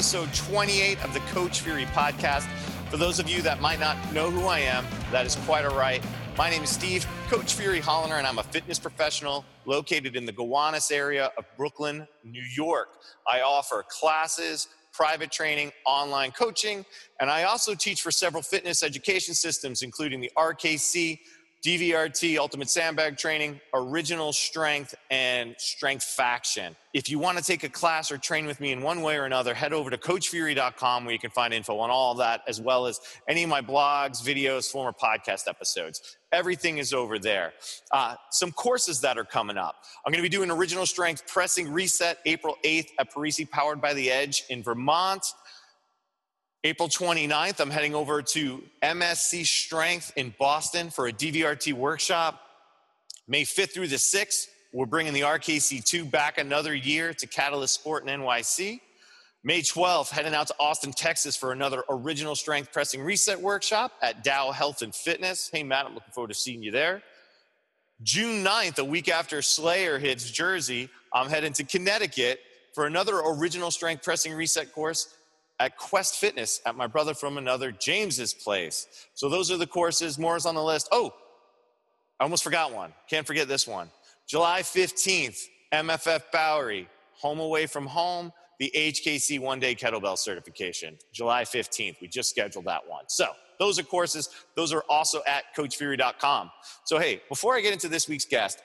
episode 28 of the Coach Fury podcast. For those of you that might not know who I am, that is quite all right. My name is Steve, Coach Fury Holiner, and I'm a fitness professional located in the Gowanus area of Brooklyn, New York. I offer classes, private training, online coaching, and I also teach for several fitness education systems, including the RKC, DVRT, Ultimate Sandbag Training, Original Strength, and Strength Faction. If you want to take a class or train with me in one way or another, head over to CoachFury.com where you can find info on all of that, as well as any of my blogs, videos, former podcast episodes. Everything is over there. Uh, some courses that are coming up. I'm going to be doing Original Strength Pressing Reset April 8th at Parisi Powered by the Edge in Vermont. April 29th, I'm heading over to MSC Strength in Boston for a DVRT workshop. May 5th through the 6th, we're bringing the RKC2 back another year to Catalyst Sport in NYC. May 12th, heading out to Austin, Texas for another original strength pressing reset workshop at Dow Health and Fitness. Hey, Matt, I'm looking forward to seeing you there. June 9th, a week after Slayer hits Jersey, I'm heading to Connecticut for another original strength pressing reset course at Quest Fitness at my brother from another James's place. So those are the courses. More is on the list. Oh, I almost forgot one. Can't forget this one. July 15th, MFF Bowery, home away from home, the HKC one day kettlebell certification. July 15th. We just scheduled that one. So those are courses. Those are also at coachfury.com. So, hey, before I get into this week's guest,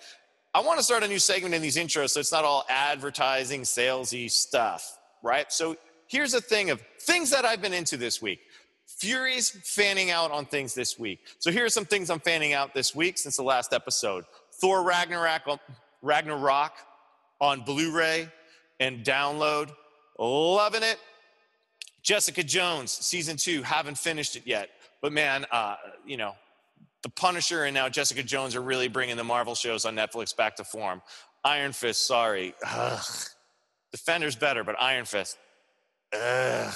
I want to start a new segment in these intros so it's not all advertising, salesy stuff, right? So here's a thing of things that I've been into this week. Fury's fanning out on things this week. So here are some things I'm fanning out this week since the last episode. Thor Ragnarok, Ragnarok on Blu-ray and download. Loving it. Jessica Jones, season two, haven't finished it yet. But man, uh, you know, The Punisher and now Jessica Jones are really bringing the Marvel shows on Netflix back to form. Iron Fist, sorry. Ugh. Defender's better, but Iron Fist, Ugh.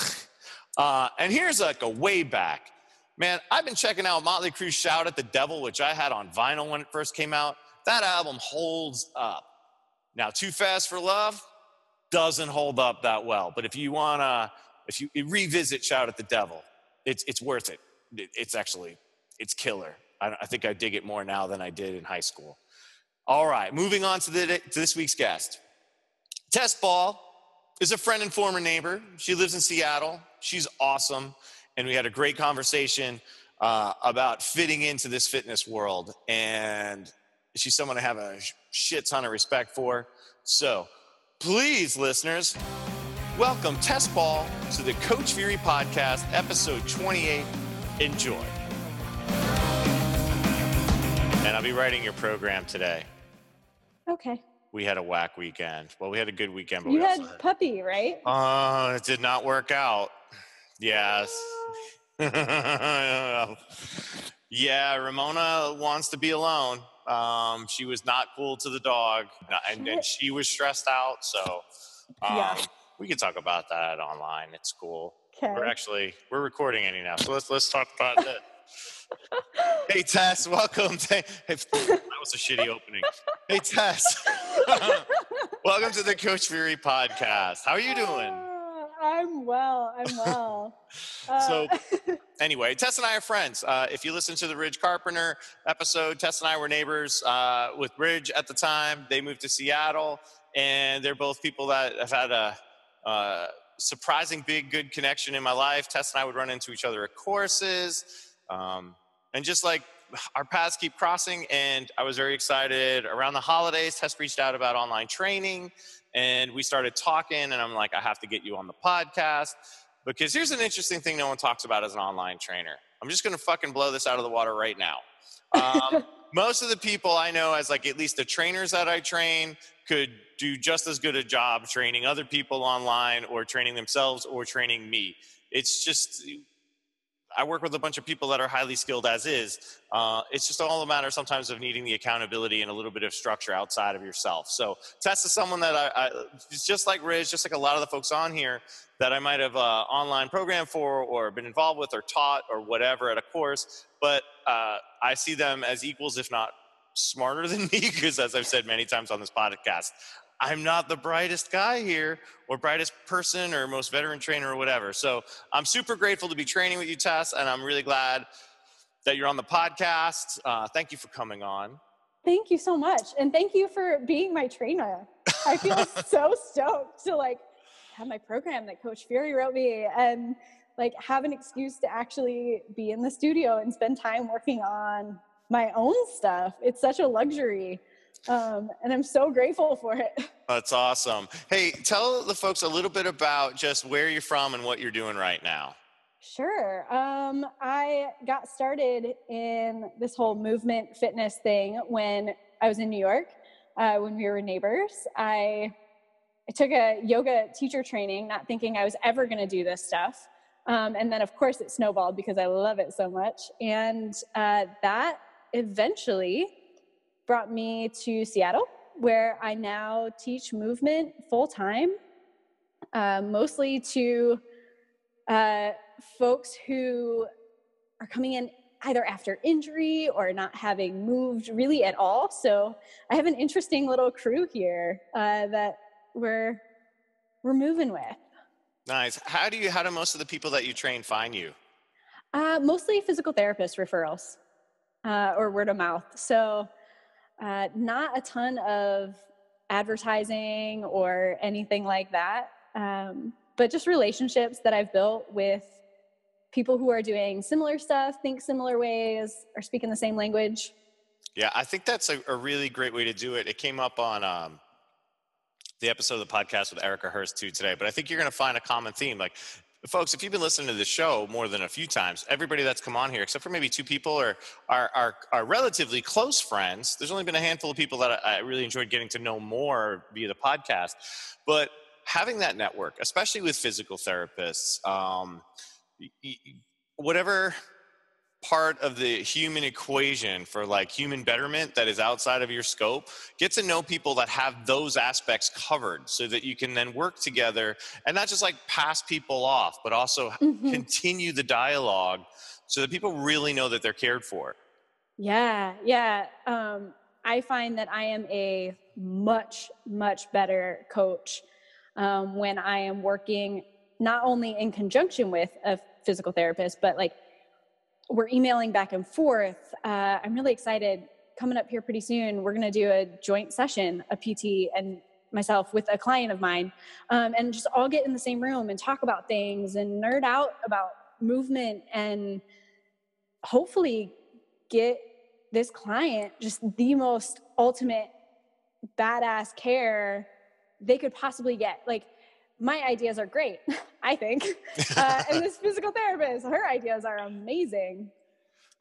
Uh, and here's like a way back. Man, I've been checking out Motley Crue Shout at the Devil, which I had on vinyl when it first came out. That album holds up. Now, Too Fast for Love doesn't hold up that well. But if you want to, if you revisit Shout at the Devil, it's, it's worth it. It's actually, it's killer. I, I think I dig it more now than I did in high school. All right, moving on to, the, to this week's guest. Tess Ball is a friend and former neighbor. She lives in Seattle. She's awesome. And we had a great conversation uh, about fitting into this fitness world. And she's someone I have a shit ton of respect for. So please, listeners, welcome Tess Ball to the Coach Fury Podcast, episode 28. Enjoy. And I'll be writing your program today. Okay we had a whack weekend. Well, we had a good weekend, but you we had, had puppy, right? Uh, it did not work out. Yes. yeah, Ramona wants to be alone. Um, she was not cool to the dog, and, and she was stressed out. So, um, yeah. we can talk about that online. It's cool. Okay. We're actually we're recording any now, so let's let's talk about it. hey Tess, welcome. To, hey, that was a shitty opening. Hey Tess, welcome to the Coach Fury podcast. How are you doing? Uh, I'm well. I'm well. Uh, so, anyway, Tess and I are friends. Uh, if you listen to the Ridge Carpenter episode, Tess and I were neighbors uh, with Ridge at the time. They moved to Seattle, and they're both people that have had a uh, surprising big good connection in my life. Tess and I would run into each other at courses. Um, and just like our paths keep crossing, and I was very excited. Around the holidays, Tess reached out about online training, and we started talking. And I'm like, I have to get you on the podcast because here's an interesting thing no one talks about as an online trainer. I'm just gonna fucking blow this out of the water right now. Um, most of the people I know, as like at least the trainers that I train, could do just as good a job training other people online or training themselves or training me. It's just I work with a bunch of people that are highly skilled as is. Uh, it's just all a matter sometimes of needing the accountability and a little bit of structure outside of yourself. So Tess is someone that I, I just like Riz, just like a lot of the folks on here that I might have uh, online programmed for or been involved with or taught or whatever at a course. But uh, I see them as equals, if not smarter than me, because as I've said many times on this podcast, I'm not the brightest guy here or brightest person or most veteran trainer or whatever. So I'm super grateful to be training with you, Tess, and I'm really glad that you're on the podcast. Uh, thank you for coming on. Thank you so much. And thank you for being my trainer. I feel so stoked to like have my program that Coach Fury wrote me and like have an excuse to actually be in the studio and spend time working on my own stuff. It's such a luxury. Um, and I'm so grateful for it. That's awesome. Hey, tell the folks a little bit about just where you're from and what you're doing right now. Sure. Um, I got started in this whole movement fitness thing when I was in New York, uh, when we were neighbors. I, I took a yoga teacher training, not thinking I was ever going to do this stuff. Um, and then, of course, it snowballed because I love it so much. And uh, that eventually brought me to Seattle, where I now teach movement full time, uh, mostly to uh, folks who are coming in either after injury or not having moved really at all. So I have an interesting little crew here uh, that we're we're moving with. Nice. How do you? How do most of the people that you train find you? Uh, mostly physical therapist referrals uh, or word of mouth. So uh, not a ton of advertising or anything like that, um, but just relationships that I've built with people who are doing similar stuff, think similar ways, or speaking the same language. Yeah, I think that's a, a really great way to do it. It came up on um, the episode of the podcast with Erica Hurst too today, but I think you're going to find a common theme. Like, folks, if you've been listening to the show more than a few times, everybody that's come on here, except for maybe two people, are are are, are relatively close friends. There's only been a handful of people that I, I really enjoyed getting to know more via the podcast, but having that network, especially with physical therapists, um, whatever part of the human equation for like human betterment that is outside of your scope get to know people that have those aspects covered so that you can then work together and not just like pass people off but also mm-hmm. continue the dialogue so that people really know that they're cared for yeah yeah um, i find that i am a much much better coach um, when i am working not only in conjunction with a physical therapist but like we're emailing back and forth. Uh, I'm really excited. Coming up here pretty soon, we're going to do a joint session, a PT and myself with a client of mine, um, and just all get in the same room and talk about things and nerd out about movement and hopefully get this client just the most ultimate badass care they could possibly get. Like, my ideas are great, I think. Uh, and this physical therapist, her ideas are amazing.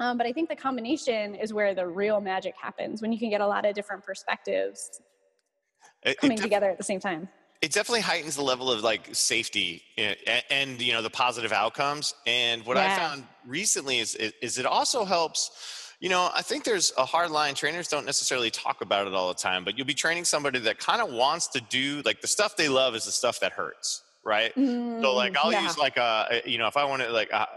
Um, but I think the combination is where the real magic happens when you can get a lot of different perspectives it, coming it def- together at the same time. It definitely heightens the level of like safety and, and you know the positive outcomes. And what yeah. I found recently is, is it also helps you know, I think there's a hard line. Trainers don't necessarily talk about it all the time, but you'll be training somebody that kind of wants to do like the stuff they love is the stuff that hurts, right? Mm, so like I'll yeah. use like a you know if I want to like a,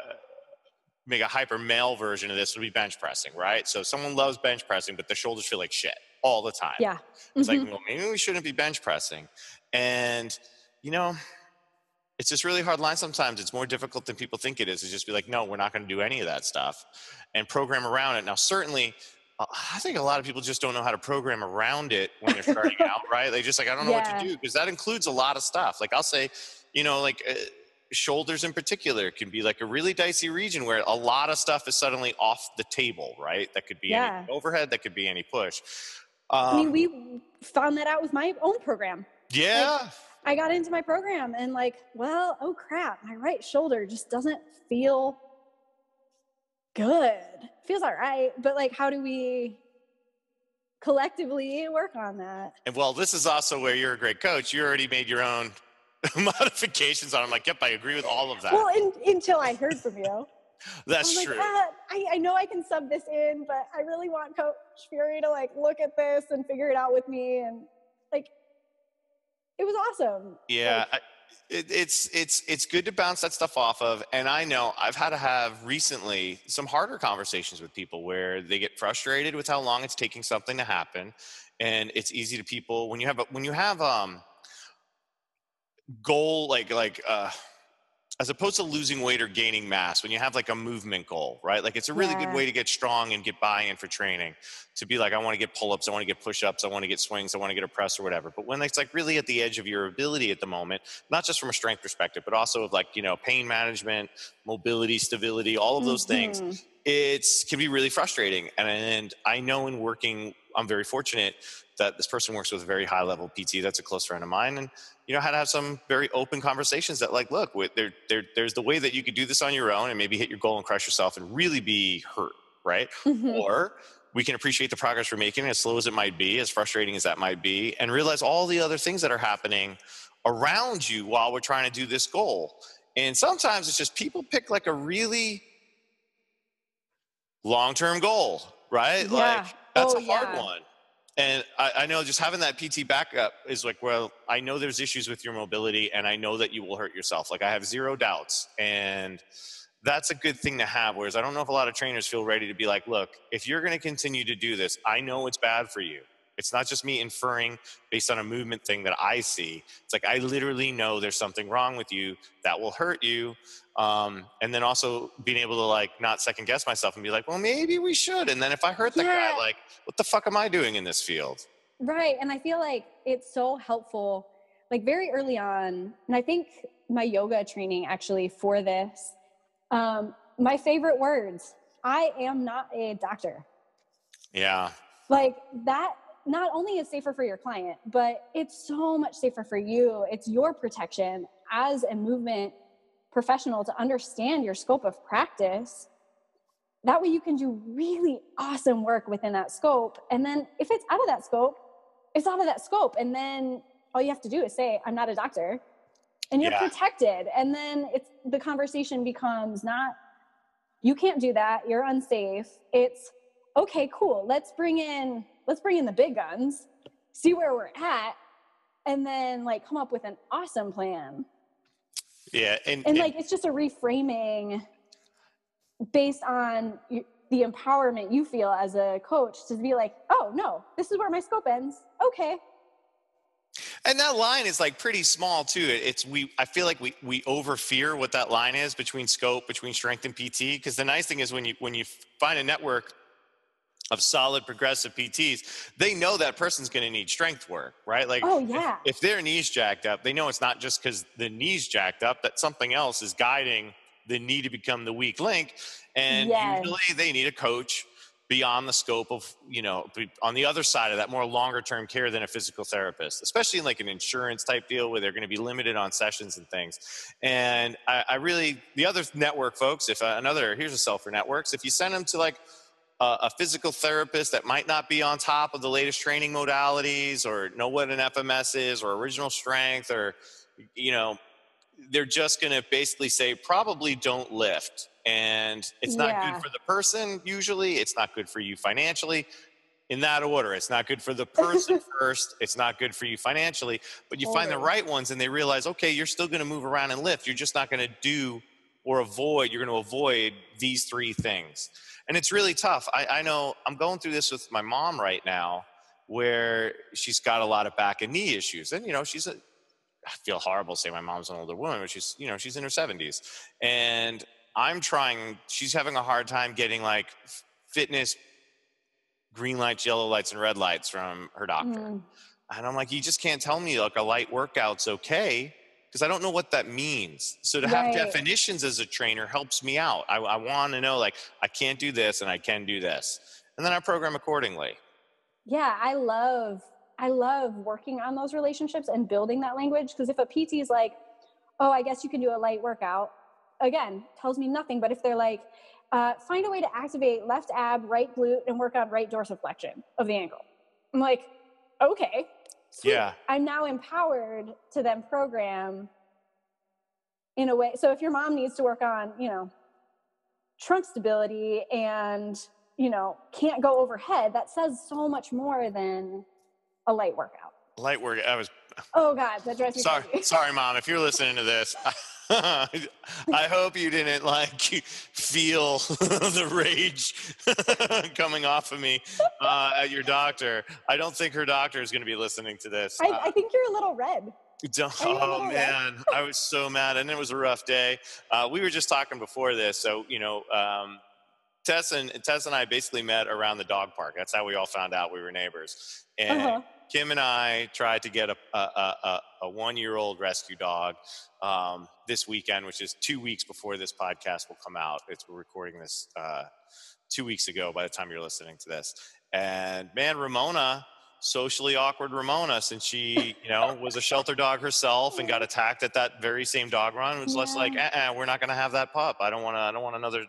make a hyper male version of this, would be bench pressing, right? So someone loves bench pressing, but their shoulders feel like shit all the time. Yeah, it's mm-hmm. like well maybe we shouldn't be bench pressing, and you know it's just really hard line sometimes. It's more difficult than people think it is. To just be like, no, we're not going to do any of that stuff, and program around it. Now, certainly, uh, I think a lot of people just don't know how to program around it when they're starting out, right? They just like, I don't know yeah. what to do because that includes a lot of stuff. Like I'll say, you know, like. Uh, shoulders in particular can be like a really dicey region where a lot of stuff is suddenly off the table, right? That could be yeah. any overhead, that could be any push. Um, I mean, um we found that out with my own program. Yeah. Like, I got into my program and like, well, oh crap, my right shoulder just doesn't feel good. Feels all right, but like how do we collectively work on that? And well, this is also where you're a great coach. You already made your own modifications on. I'm like, yep, I agree with all of that. Well, in, until I heard from you. That's like, true. Ah, I, I know I can sub this in, but I really want Coach Fury to like look at this and figure it out with me. And like, it was awesome. Yeah. Like, it, it's it's it's good to bounce that stuff off of and i know i've had to have recently some harder conversations with people where they get frustrated with how long it's taking something to happen and it's easy to people when you have a, when you have um goal like like uh as opposed to losing weight or gaining mass when you have like a movement goal right like it's a really yeah. good way to get strong and get buy-in for training to be like i want to get pull-ups i want to get push-ups i want to get swings i want to get a press or whatever but when it's like really at the edge of your ability at the moment not just from a strength perspective but also of like you know pain management mobility stability all of those mm-hmm. things it's can be really frustrating and, and i know in working i'm very fortunate that this person works with a very high level pt that's a close friend of mine and you know how to have some very open conversations that like look there, there there's the way that you could do this on your own and maybe hit your goal and crush yourself and really be hurt right mm-hmm. or we can appreciate the progress we're making as slow as it might be as frustrating as that might be and realize all the other things that are happening around you while we're trying to do this goal and sometimes it's just people pick like a really long-term goal right yeah. like that's oh, a hard yeah. one and I, I, know just having that PT backup is like, well, I know there's issues with your mobility and I know that you will hurt yourself. Like I have zero doubts. And that's a good thing to have. Whereas I don't know if a lot of trainers feel ready to be like, look, if you're going to continue to do this, I know it's bad for you. It's not just me inferring based on a movement thing that I see. It's like I literally know there's something wrong with you that will hurt you. Um, and then also being able to like not second guess myself and be like, well, maybe we should. And then if I hurt the yeah. guy, like, what the fuck am I doing in this field? Right. And I feel like it's so helpful, like very early on. And I think my yoga training actually for this, um, my favorite words I am not a doctor. Yeah. Like that not only is safer for your client, but it's so much safer for you. It's your protection as a movement professional to understand your scope of practice. That way you can do really awesome work within that scope. And then if it's out of that scope, it's out of that scope. And then all you have to do is say, I'm not a doctor. And you're yeah. protected. And then it's the conversation becomes not, you can't do that, you're unsafe. It's okay, cool. Let's bring in let's bring in the big guns, see where we're at, and then like come up with an awesome plan. Yeah, and, and, and like it's just a reframing based on the empowerment you feel as a coach to be like, oh no, this is where my scope ends. Okay. And that line is like pretty small too. It's we. I feel like we we over fear what that line is between scope, between strength and PT. Because the nice thing is when you when you find a network of solid progressive PTs, they know that person's going to need strength work, right? Like, oh yeah, if, if their knees jacked up, they know it's not just because the knees jacked up; that something else is guiding the knee to become the weak link, and yes. usually they need a coach beyond the scope of you know on the other side of that more longer term care than a physical therapist especially in like an insurance type deal where they're going to be limited on sessions and things and I, I really the other network folks if uh, another here's a sell for networks if you send them to like a physical therapist that might not be on top of the latest training modalities or know what an FMS is or original strength or, you know, they're just going to basically say, probably don't lift. And it's not yeah. good for the person, usually. It's not good for you financially. In that order, it's not good for the person first. It's not good for you financially. But you find the right ones and they realize, okay, you're still going to move around and lift. You're just not going to do or avoid, you're going to avoid these three things and it's really tough. I, I know I'm going through this with my mom right now, where she's got a lot of back and knee issues, and you know she's a. I feel horrible saying my mom's an older woman, but she's you know she's in her 70s, and I'm trying. She's having a hard time getting like fitness green lights, yellow lights, and red lights from her doctor. Mm. And I'm like, you just can't tell me like a light workout's okay because I don't know what that means. So to have right. definitions as a trainer helps me out. I, I want to know like I can't do this and I can do this, and then I program accordingly. Yeah, I love I love working on those relationships and building that language because if a PT is like, oh, I guess you can do a light workout, again, tells me nothing. But if they're like, uh, find a way to activate left ab, right glute, and work on right dorsiflexion of the ankle, I'm like, okay, Sweet. Yeah. I'm now empowered to then program in a way. So if your mom needs to work on, you know, trunk stability and, you know, can't go overhead, that says so much more than a light workout. light work. I was. Oh God, that drives me sorry. crazy. Sorry, mom. If you're listening to this, I hope you didn't like feel the rage coming off of me uh, at your doctor. I don't think her doctor is going to be listening to this. I, Uh, I think you're a little red. don't- Are you a oh man, I was so mad, and it was a rough day. Uh, we were just talking before this, so you know, um, Tess and Tess and I basically met around the dog park. That's how we all found out we were neighbors. And Uh-huh. Kim and I tried to get a a, a, a, one year old rescue dog um, this weekend, which is two weeks before this podcast will come out. It's we're recording this uh, two weeks ago. By the time you're listening to this, and man, Ramona socially awkward Ramona since she, you know, was a shelter dog herself and got attacked at that very same dog run. It was less like, Yeah. uh-uh, we're not going to have that pup. I don't want to, I don't want another,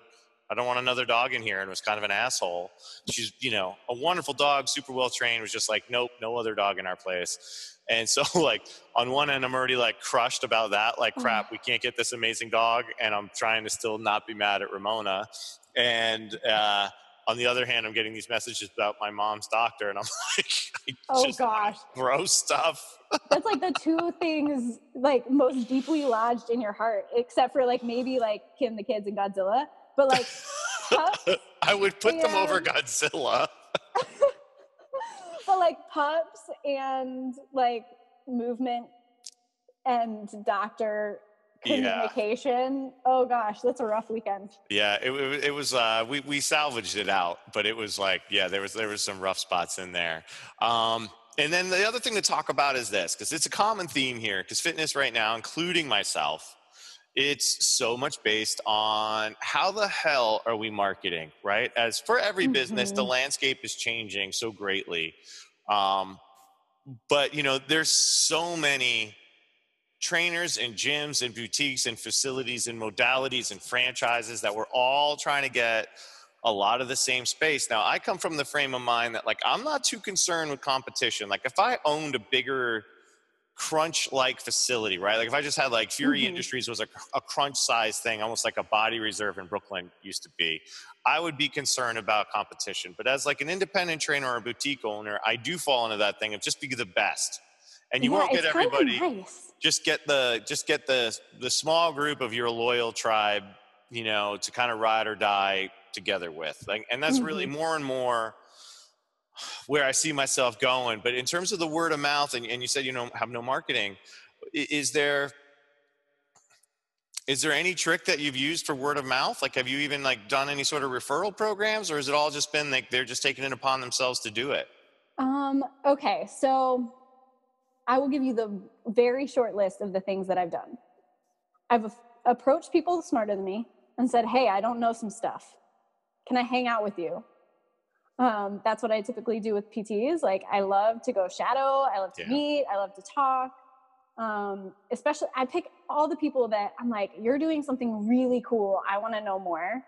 I don't want another dog in here. And was kind of an asshole. She's, you know, a wonderful dog, super well trained, was just like, nope, no other dog in our place. And so like on one end, I'm already like crushed about that. Like crap, we can't get this amazing dog. And I'm trying to still not be mad at Ramona. And, uh, on the other hand, I'm getting these messages about my mom's doctor, and I'm like, Oh gosh, gross stuff. that's like the two things like most deeply lodged in your heart, except for like maybe like Kim the Kids and Godzilla. But like pups, I would put them over Godzilla. but like pups and like movement and doctor Yeah. communication. Oh gosh, that's a rough weekend. Yeah, it, it, it was. Uh, we we salvaged it out, but it was like, yeah, there was there was some rough spots in there. Um, and then the other thing to talk about is this, because it's a common theme here. Because fitness right now, including myself, it's so much based on how the hell are we marketing, right? As for every business, the Mhm. landscape is changing so greatly. Um, but you know, there's so many trainers and gyms and boutiques and facilities and modalities and franchises that we're all trying to get a lot of the same space. Now, I come from the frame of mind that like I'm not too concerned with competition. Like if I owned a bigger crunch like facility, right? Like if I just had like Fury Mhm. Industries was a, a crunch size thing, almost like a body reserve in Brooklyn used to be, I would be concerned about competition. But as like an independent trainer or a boutique owner, I do fall into that thing of just be the best. And you yeah, won't get everybody Nice. just get the just get the the small group of your loyal tribe you know to kind of ride or die together with like and that's really Mm-hmm. more and more where i see myself going but in terms of the word of mouth and, and you said you know have no marketing is there is there any trick that you've used for word of mouth like have you even like done any sort of referral programs or has it all just been like they're just taking it upon themselves to do it Um, okay, so I will give you the very short list of the things that I've done. I've approached people smarter than me and said, Hey, I don't know some stuff. Can I hang out with you? Um, that's what I typically do with PTs. Like, I love to go shadow, I love to Yeah. meet, I love to talk. Um, especially, I pick all the people that I'm like, You're doing something really cool. I want to know more.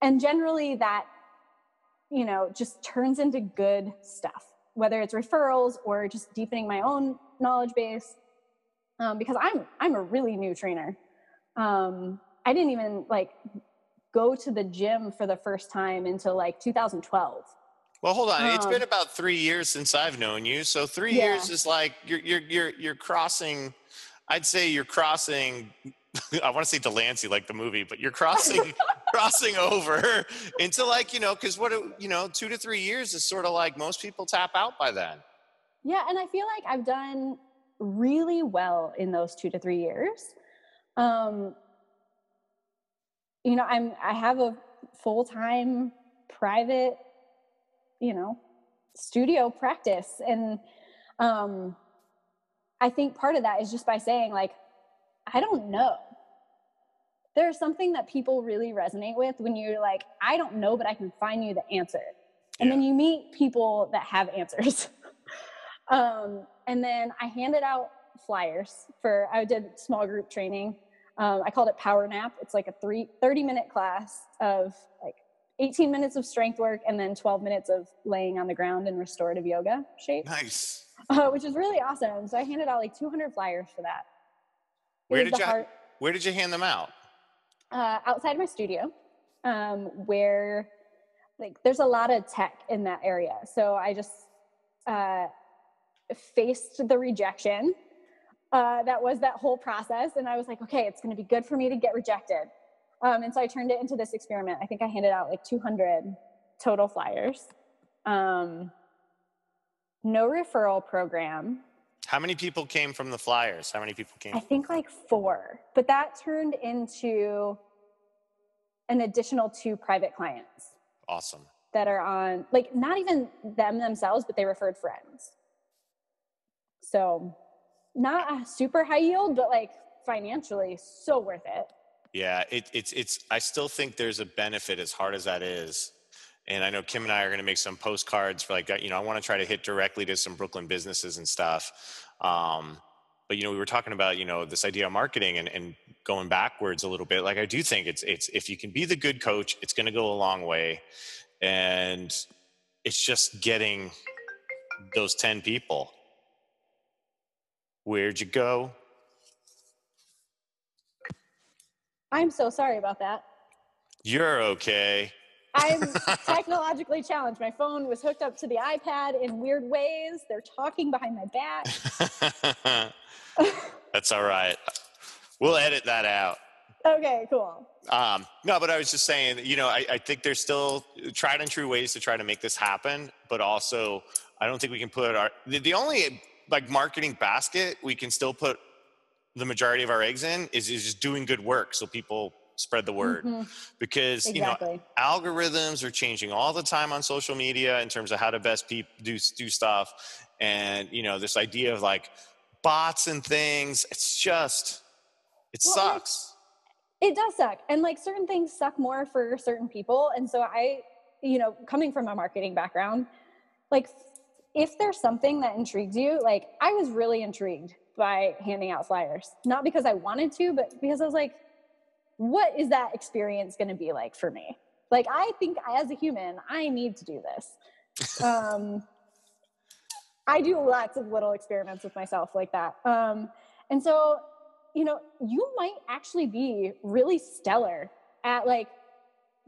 And generally, that you know, just turns into good stuff, whether it's referrals or just deepening my own knowledge base. Um, because I'm I'm a really new trainer. Um, I didn't even like go to the gym for the first time until like 2012. Well, hold on. It's been Um, about three years since I've known you. So three Yeah. years is like you're you're you're you're crossing. I'd say you're crossing. I want to say Delancey like the movie, but you're crossing crossing over into like you know because what you know two to three years is sort of like most people tap out by then. Yeah, and I feel like I've done really well in those two to three years. Um, you know, I'm I have a full time private, you know, studio practice, and um, I think part of that is just by saying like, I don't know. There's something that people really resonate with when you're like, I don't know, but I can find you the answer. And then you meet people that have answers. um, and then I handed out flyers for, I did small group training. Um, I called it Power Nap. It's like a three, 30 minute class of like 18 minutes of strength work and then 12 minutes of laying on the ground in restorative yoga shape, Nice. uh, which is really awesome. So I handed out like 200 flyers for that. It Where did you heart- Where did you hand them out? uh, outside my studio um, where like there's a lot of tech in that area so i just uh, faced the rejection. Uh, that was that whole process. And I was like, okay, it's going to be good for me to get rejected. Um, and so I turned it into this experiment. I think I handed out like 200 total flyers. Um, no referral program. How many people came from the flyers? How many people came? I think like four, but that turned into an additional two private clients. Awesome. That are on, like, not even them themselves, but they referred friends. So, not a super high yield, but like financially, so worth it. Yeah, it, it's it's. I still think there's a benefit, as hard as that is. And I know Kim and I are going to make some postcards for like you know I want to try to hit directly to some Brooklyn businesses and stuff. Um, but you know we were talking about you know this idea of marketing and, and going backwards a little bit. Like I do think it's it's if you can be the good coach, it's going to go a long way. And it's just getting those ten people. Where'd you go? I'm so sorry about that. You're okay. I'm technologically challenged. My phone was hooked up to the iPad in weird ways. They're talking behind my back. That's all right. We'll edit that out. Okay, cool. Um, no, but I was just saying, you know, I, I think there's still tried and true ways to try to make this happen, but also I don't think we can put our the, the only like marketing basket we can still put the majority of our eggs in is, is just doing good work so people spread the word. Mm-hmm. because exactly. you know algorithms are changing all the time on social media in terms of how to best pe- do do stuff. And you know this idea of like bots and things it's just it well, sucks. it does suck. And like certain things suck more for certain people. And so i you know coming from a marketing background like if there's something that intrigues you like i was really intrigued by handing out flyers. Not because I wanted to, but because I was like, what is that experience going to be like for me? Like, I think as a human, I need to do this. um, I do lots of little experiments with myself like that. Um, and so, you know, you might actually be really stellar at like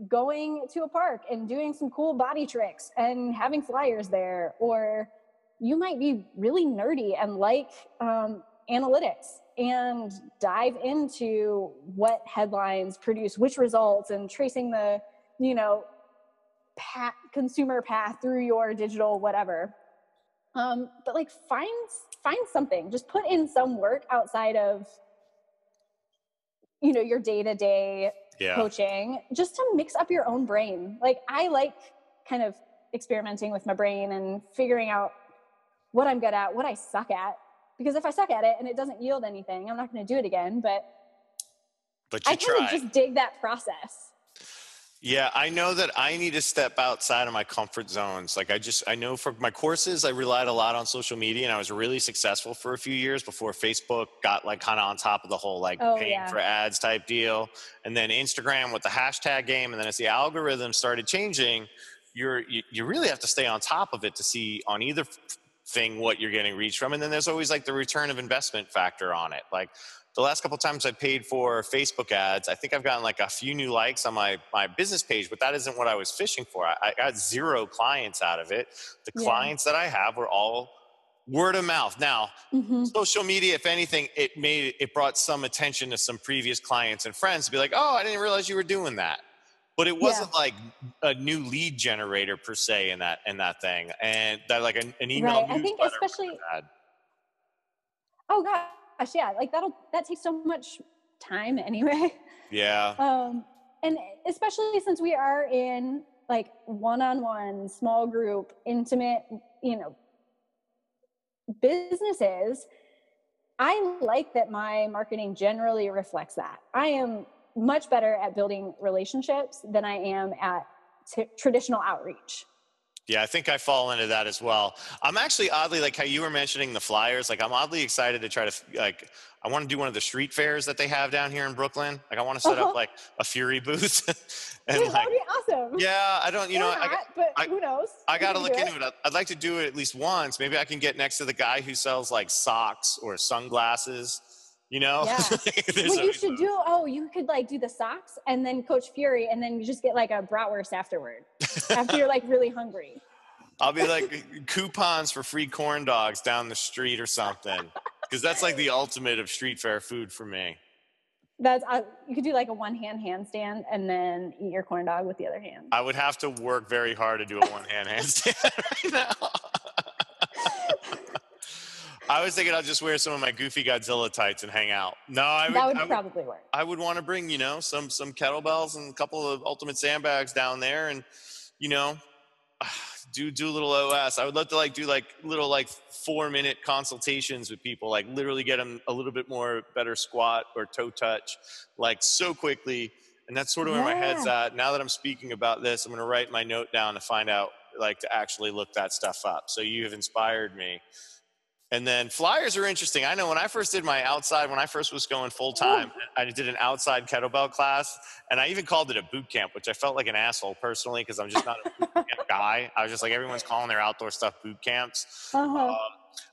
going to a park and doing some cool body tricks and having flyers there or you might be really nerdy and like um, analytics and dive into what headlines produce which results and tracing the you know path, consumer path through your digital whatever. Um, but like find find something. Just put in some work outside of you know your day-to-day yeah. coaching just to mix up your own brain like i like kind of experimenting with my brain and figuring out what I'm good at, what I suck at. Because if I suck at it and it doesn't yield anything, I'm not going to do it again. But, but I kind of just dig that process. Yeah, I know that I need to step outside of my comfort zones. Like I just, I know for my courses, I relied a lot on social media and I was really successful for a few years before Facebook got like kind of on top of the whole like oh, paying yeah. for ads type deal. And then Instagram with the hashtag game. And then as the algorithm started changing, you're, you, you really have to stay on top of it to see on either thing what you're getting reach from and then there's always like the return of investment factor on it like the last couple times i paid for facebook ads i think i've gotten like a few new likes on my my business page but that isn't what i was fishing for i, I got zero clients out of it the yeah. clients that i have were all word of mouth now mm-hmm. social media if anything it made it brought some attention to some previous clients and friends to be like oh i didn't realize you were doing that but it wasn't yeah. like a new lead generator per se in that in that thing and that like an, an email right. i think especially oh gosh yeah like that'll that takes so much time anyway. Yeah. Um and especially since we are in like one-on-one small group intimate you know businesses i like that my marketing generally reflects that. I am much better at building relationships than I am at t- traditional outreach. Yeah, I think I fall into that as well. I'm actually oddly like how you were mentioning the flyers. Like I'm oddly excited to try to like I want to do one of the street fairs that they have down here in Brooklyn. Like I want to set uh-huh. up like a Fury booth. and Dude, like, that would be awesome. Yeah, I don't, you know, not, I, but I, who knows? I got to look into it. it. I'd like to do it at least once. Maybe I can get next to the guy who sells like socks or sunglasses you know yeah well you should do oh you could like do the socks and then coach fury and then you just get like a bratwurst afterward after you're like really hungry I'll be like coupons for free corn dogs down the street or something. Because that's like the ultimate of street fair food for me. That's uh, you could do like a one hand handstand and then eat your corn dog with the other hand. I would have to work very hard to do a one hand handstand right now. I was thinking I'll just wear some of my goofy Godzilla tights and hang out. No, I would, that would I would, probably work. I would want to bring, you know, some some kettlebells and a couple of ultimate sandbags down there and you know, do do a little OS. I would love to like do like little like 4 minute consultations with people like literally get them a little bit more better squat or toe touch like so quickly and that's sort of where my head's at. Now that I'm speaking about this, I'm going to write my note down to find out like to actually look that stuff up. So you have inspired me. And then flyers are interesting. I know when I first did my outside, when I first was going full time, I did an outside kettlebell class, and I even called it a boot camp, which I felt like an asshole personally because I'm just not a boot camp guy. I was just like everyone's calling their outdoor stuff boot camps. Uh-huh. Um,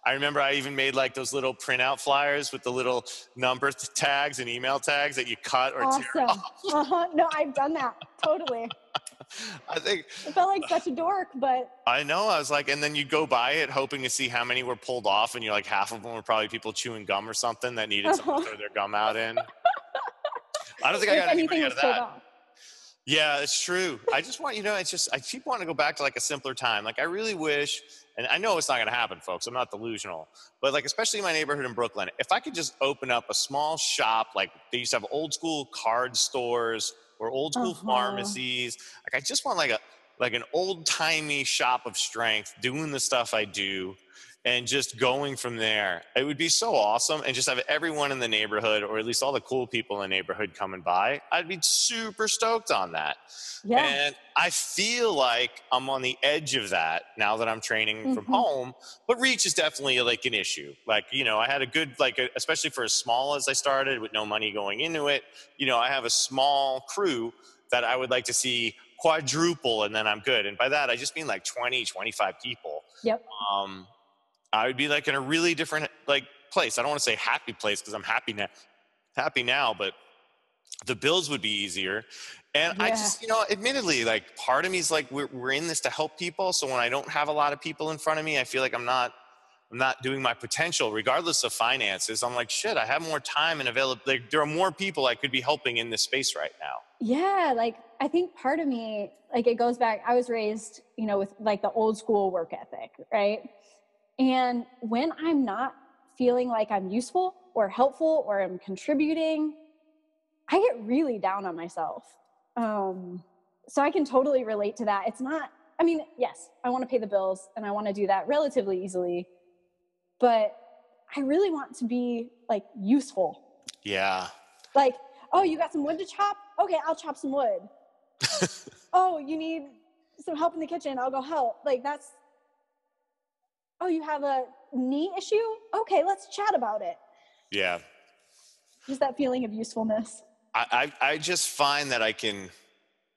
I remember I even made like those little printout flyers with the little number tags and email tags that you cut or tear awesome. Uh-huh. No, I've done that. Totally. I think It felt like such a dork, but I know. I was like, and then you go by it hoping to see how many were pulled off, and you're like, half of them were probably people chewing gum or something that needed something to Uh-huh. throw their gum out in. I don't think I got anything out of that. off. Yeah, it's true. I just want you know, it's just I keep wanting to go back to like a simpler time. Like I really wish, and I know it's not going to happen, folks. I'm not delusional, but like especially in my neighborhood in Brooklyn, if I could just open up a small shop, like they used to have old school card stores or old school Uh-huh. pharmacies. Like I just want like a like an old timey shop of strength, doing the stuff I do. And just going from there, it would be so awesome. And just have everyone in the neighborhood, or at least all the cool people in the neighborhood, coming by. I'd be super stoked on that. Yeah. And I feel like I'm on the edge of that now that I'm training from Mhm. home. But reach is definitely like an issue. Like, you know, I had a good, like, a, especially for as small as I started with no money going into it, you know, I have a small crew that I would like to see quadruple and then I'm good. And by that, I just mean like 20, 25 people. Yep. Um, I would be like in a really different like place. I don't want to say happy place because I'm happy now, happy now, but the bills would be easier. And I just, you know, admittedly, like part of me is like, we're, we're in this to help people. So when I don't have a lot of people in front of me, I feel like I'm not, I'm not doing my potential regardless of finances. I'm like, shit, I have more time and available. Like, there are more people I could be helping in this space right now. yeah like i think part of me like it goes back i was raised you know with like the old school work ethic right and when i'm not feeling like i'm useful or helpful or i'm contributing i get really down on myself um so i can totally relate to that it's not i mean yes i want to pay the bills and i want to do that relatively easily but i really want to be like useful Yeah. like, oh, you got some wood to chop? Okay, I'll chop some wood. oh, you need some help in the kitchen? I'll go help. Like, that's, oh, you have a knee issue? Okay, let's chat about it. Yeah. Just that feeling of usefulness. I, I, I just find that I can,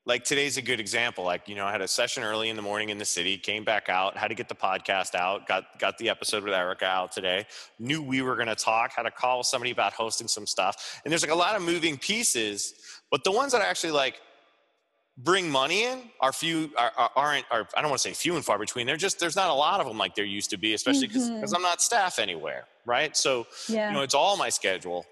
like today's a good example. Like, you know, I had a session early in the morning in the city, came back out, had to get the podcast out, got, got the episode with Erica out today, knew we were going to talk, had a call with somebody about hosting some stuff. And there's like a lot of moving pieces, but the ones that I actually like bring money in are few, are, are, aren't, are, I don't want to say few and far between. They're just, there's not a lot of them like there used to be, especially because Mhm. I'm not staff anywhere. Right. So, Yeah. you know it's all my schedule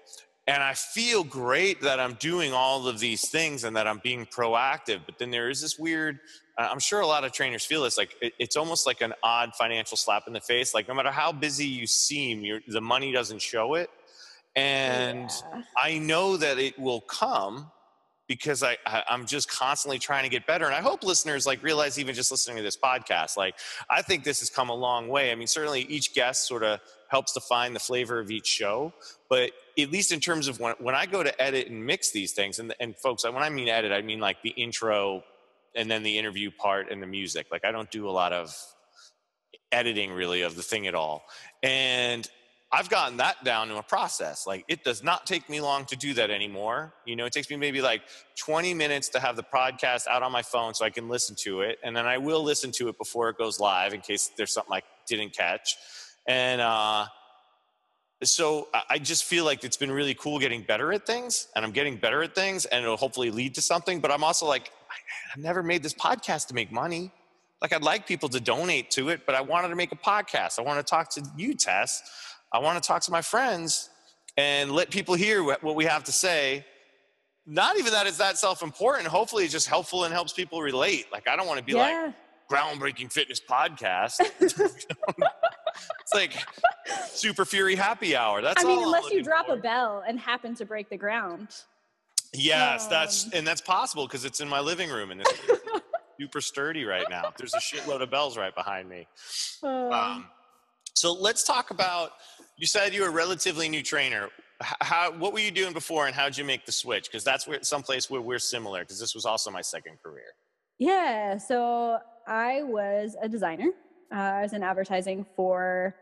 and i feel great that i'm doing all of these things and that i'm being proactive but then there is this weird i'm sure a lot of trainers feel this like it, it's almost like an odd financial slap in the face like no matter how busy you seem the money doesn't show it and Yeah. i know that it will come because I, I i'm just constantly trying to get better. And i hope listeners like realize even just listening to this podcast like i think this has come a long way. I mean certainly each guest sort of helps define the flavor of each show. But at least in terms of when, when i go to edit and mix these things and, and folks when i mean edit i mean like the intro and then the interview part and the music. Like i don't do a lot of editing really of the thing at all. And I've gotten that down to a process. Like it does not take me long to do that anymore. You know, it takes me maybe like 20 minutes to have the podcast out on my phone so I can listen to it. And then I will listen to it before it goes live in case there's something I didn't catch. And uh, so I- just feel like it's been really cool getting better at things and I'm getting better at things and it'll hopefully lead to something. But I'm also like, I've never made this podcast to make money. like I'd like people to donate to it, but I wanted to make a podcast. I want to talk to you, Tess. I want to talk to my friends and let people hear what, we have to say. Not even that it's that self-important. Hopefully, it's just helpful and helps people relate. Like I don't want to be yeah. like groundbreaking fitness podcast. it's like super fury happy hour. That's I mean, unless you drop for. a bell and happen to break the ground. Yes, that's Um, and that's possible because it's in my living room and it's super sturdy right now. There's a shitload of bells right behind me. Um, Um, so let's talk about. You said you were a relatively new trainer. How what were you doing before, and how did you make the switch? Because that's where someplace where we're similar. Because this was also my second career. yeah, so I was a designer. Uh, I was in advertising for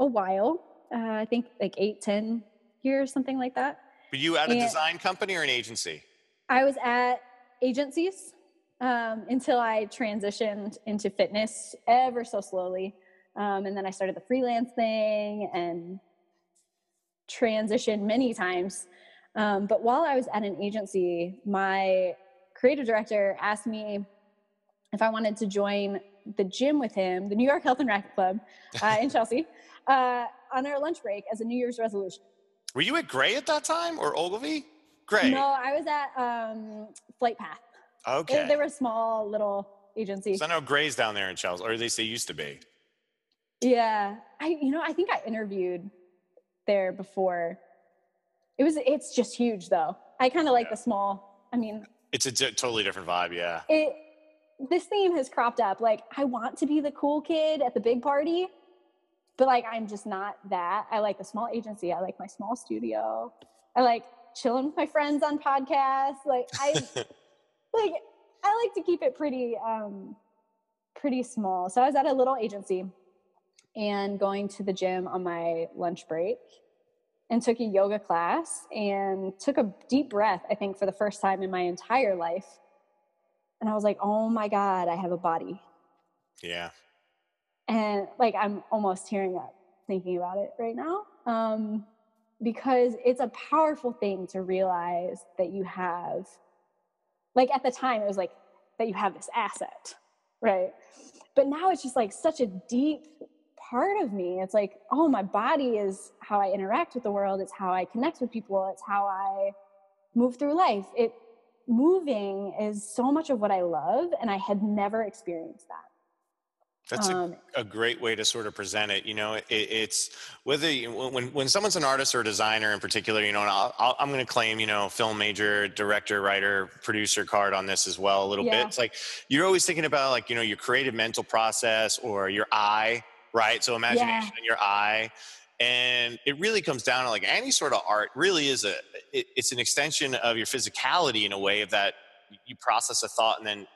a while. Uh, I think like eight, ten years, something like that. Were you at a design company or an agency? I was at agencies um, until I transitioned into fitness ever so slowly. Um, and then I started the freelance thing and transitioned many times. Um, but while I was at an agency, my creative director asked me if I wanted to join the gym with him, the New York Health and Racket Club uh, in Chelsea, uh, on our lunch break as a New Year's resolution. Were you at Grey at that time or Ogilvy? Grey. No, I was at um, Flight Path. They- Okay. They, were a small little agency. so I know Grey's down there in Chelsea, or at least they used to be. Yeah, I you know I think I interviewed there before. It was it's just huge though. I kind of like Yeah. the small. I mean, It's a t- totally different vibe. Yeah. it this theme has cropped up. Like I want to be the cool kid at the big party, but like I'm just not that. I like the small agency. I like my small studio. I like chilling with my friends on podcasts. Like I like I like to keep it pretty um pretty small. So I was at a little agency and going to the gym on my lunch break and took a yoga class and took a deep breath, I think for the first time in my entire life. And I was like, "Oh my god, I have a body." Yeah. And like I'm almost tearing up thinking about it right now. Um because it's a powerful thing to realize that you have like at the time it was like that you have this asset right but now it's just like such a deep part of me it's like oh my body is how i interact with the world it's how i connect with people it's how i move through life it moving is so much of what i love and i had never experienced that That's a um, a great way to sort of present it. You know, it, it's whether you, when when someone's an artist or a designer in particular. You know, and I'll, I'll, I'm going to claim you know film major, director, writer, producer card on this as well a little Yeah. bit. It's like you're always thinking about like you know your creative mental process or your eye, right? So imagination in your eye. And it really comes down to like any sort of art really is a it, it's an extension of your physicality in a way of that you process a thought and then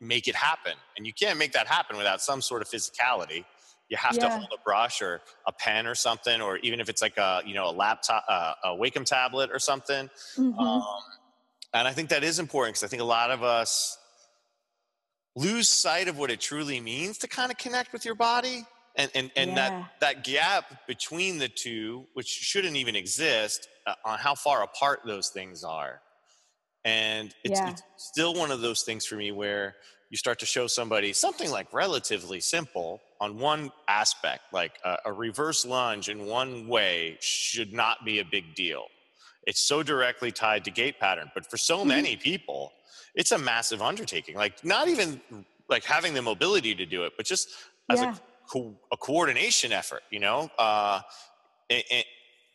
make it happen. And you can't make that happen without some sort of physicality. You have to hold a brush or a pen or something, or even if it's like a you know a laptop, uh, a Wacom tablet or something. mhm. Um, and I think that is important because I think a lot of us lose sight of what it truly means to kind of connect with your body. And, and, and Yeah. that, that gap between the two, which shouldn't even exist, uh, on how far apart those things are. And it's, Yeah. it's still one of those things for me where you start to show somebody something like relatively simple on one aspect, like a, a reverse lunge in one way should not be a big deal. It's so directly tied to gait pattern, but for so Mhm. many people, it's a massive undertaking. Like not even like having the mobility to do it, but just as Yeah. a, co- a coordination effort, you know? Uh, and,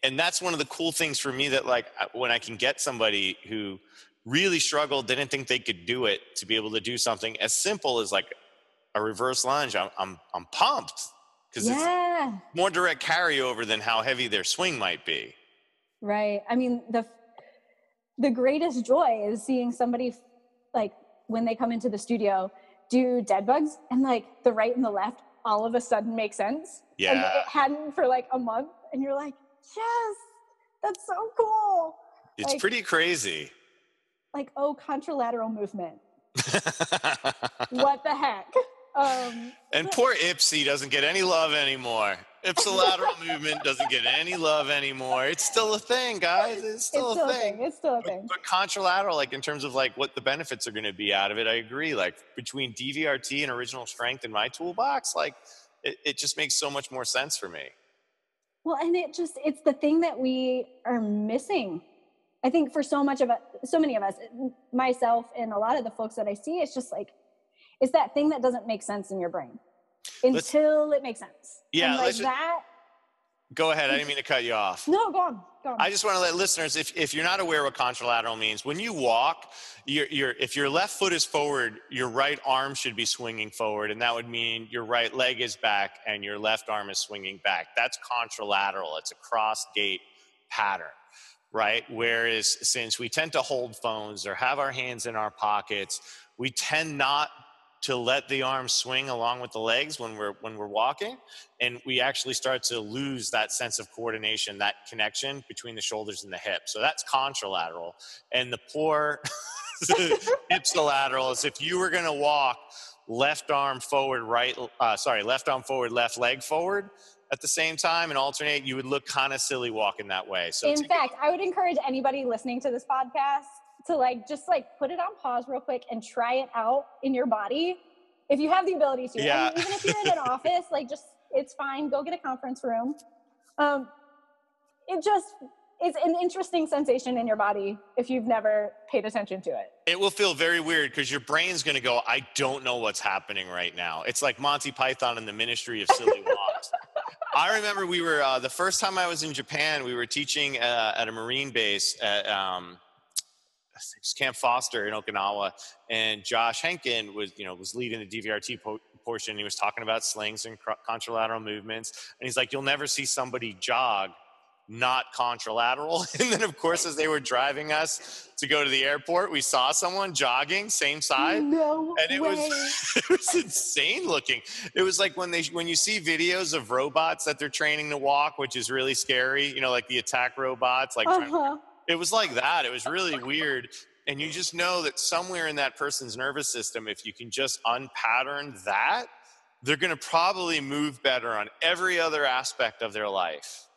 and that's one of the cool things for me that like when I can get somebody who really struggled, didn't think they could do it to be able to do something as simple as like a reverse lunge, I'm, I'm, I'm pumped because it's yeah more direct carryover than how heavy their swing might be. Right. I mean, the the greatest joy is seeing somebody like when they come into the studio do dead bugs and like the right and the left all of a sudden make sense. And Yeah. it hadn't for like a month and you're like, "Yes. That's so cool." It's Like- pretty crazy. Like, "Oh, contralateral movement. What the heck?" Um, and poor Ipsy doesn't get any love anymore. Ipsilateral movement doesn't get any love anymore. It's still a thing, guys. It's still, it's still a thing. It's still a thing. But, but contralateral, like in terms of like what the benefits are going to be out of it, I agree. Like between DVRT and original strength in my toolbox, like it, it just makes so much more sense for me. Well, and it just it's the thing that we are missing. I think for so much of us, so many of us, myself and a lot of the folks that I see, it's just like it's that thing that doesn't make sense in your brain until let's, it makes sense. Yeah, like just, that. Go ahead. I didn't mean to cut you off. No, go on. Go on. I just want to let listeners, if, if you're not aware what contralateral means, when you walk, you're, you're, if your left foot is forward, your right arm should be swinging forward, and that would mean your right leg is back and your left arm is swinging back. That's contralateral. It's a cross gait pattern right? Whereas since we tend to hold phones or have our hands in our pockets, we tend not to let the arms swing along with the legs when we're when we're walking and we actually start to lose that sense of coordination that connection between the shoulders and the hips so that's contralateral. And the poor ipsilateral is if you were going to walk left arm forward right uh, sorry left arm forward left leg forward at the same time and alternate you would look kind of silly walking that way. So in fact i would encourage anybody listening to this podcast to like just like put it on pause real quick and try it out in your body if you have the ability to. Yeah. I mean, even if you're in an office, like just it's fine. Go get a conference room. Um, it just is an interesting sensation in your body if you've never paid attention to it. It will feel very weird because your brain's going to go, I don't know what's happening right now. It's like Monty Python and the Ministry of Silly Walks. I remember we were, uh, the first time I was in Japan, we were teaching uh, at a Marine base at, um, Camp Foster in Okinawa, and Josh Henkin was, you know, was leading the DVRT po- portion. He was talking about slings and contralateral movements, and he's like, "You'll never see somebody jog." not contralateral. And then, of course, as they were driving us to go to the airport, we saw someone jogging same side. No and it way. was it was insane looking. It was like when they when you see videos of robots that they're training to walk, which is really scary. You know, like the attack robots, like uh-huh it was like that. It was really weird. And you just know that somewhere in that person's nervous system, if you can just unpattern that, they're going to probably move better on every other aspect of their life.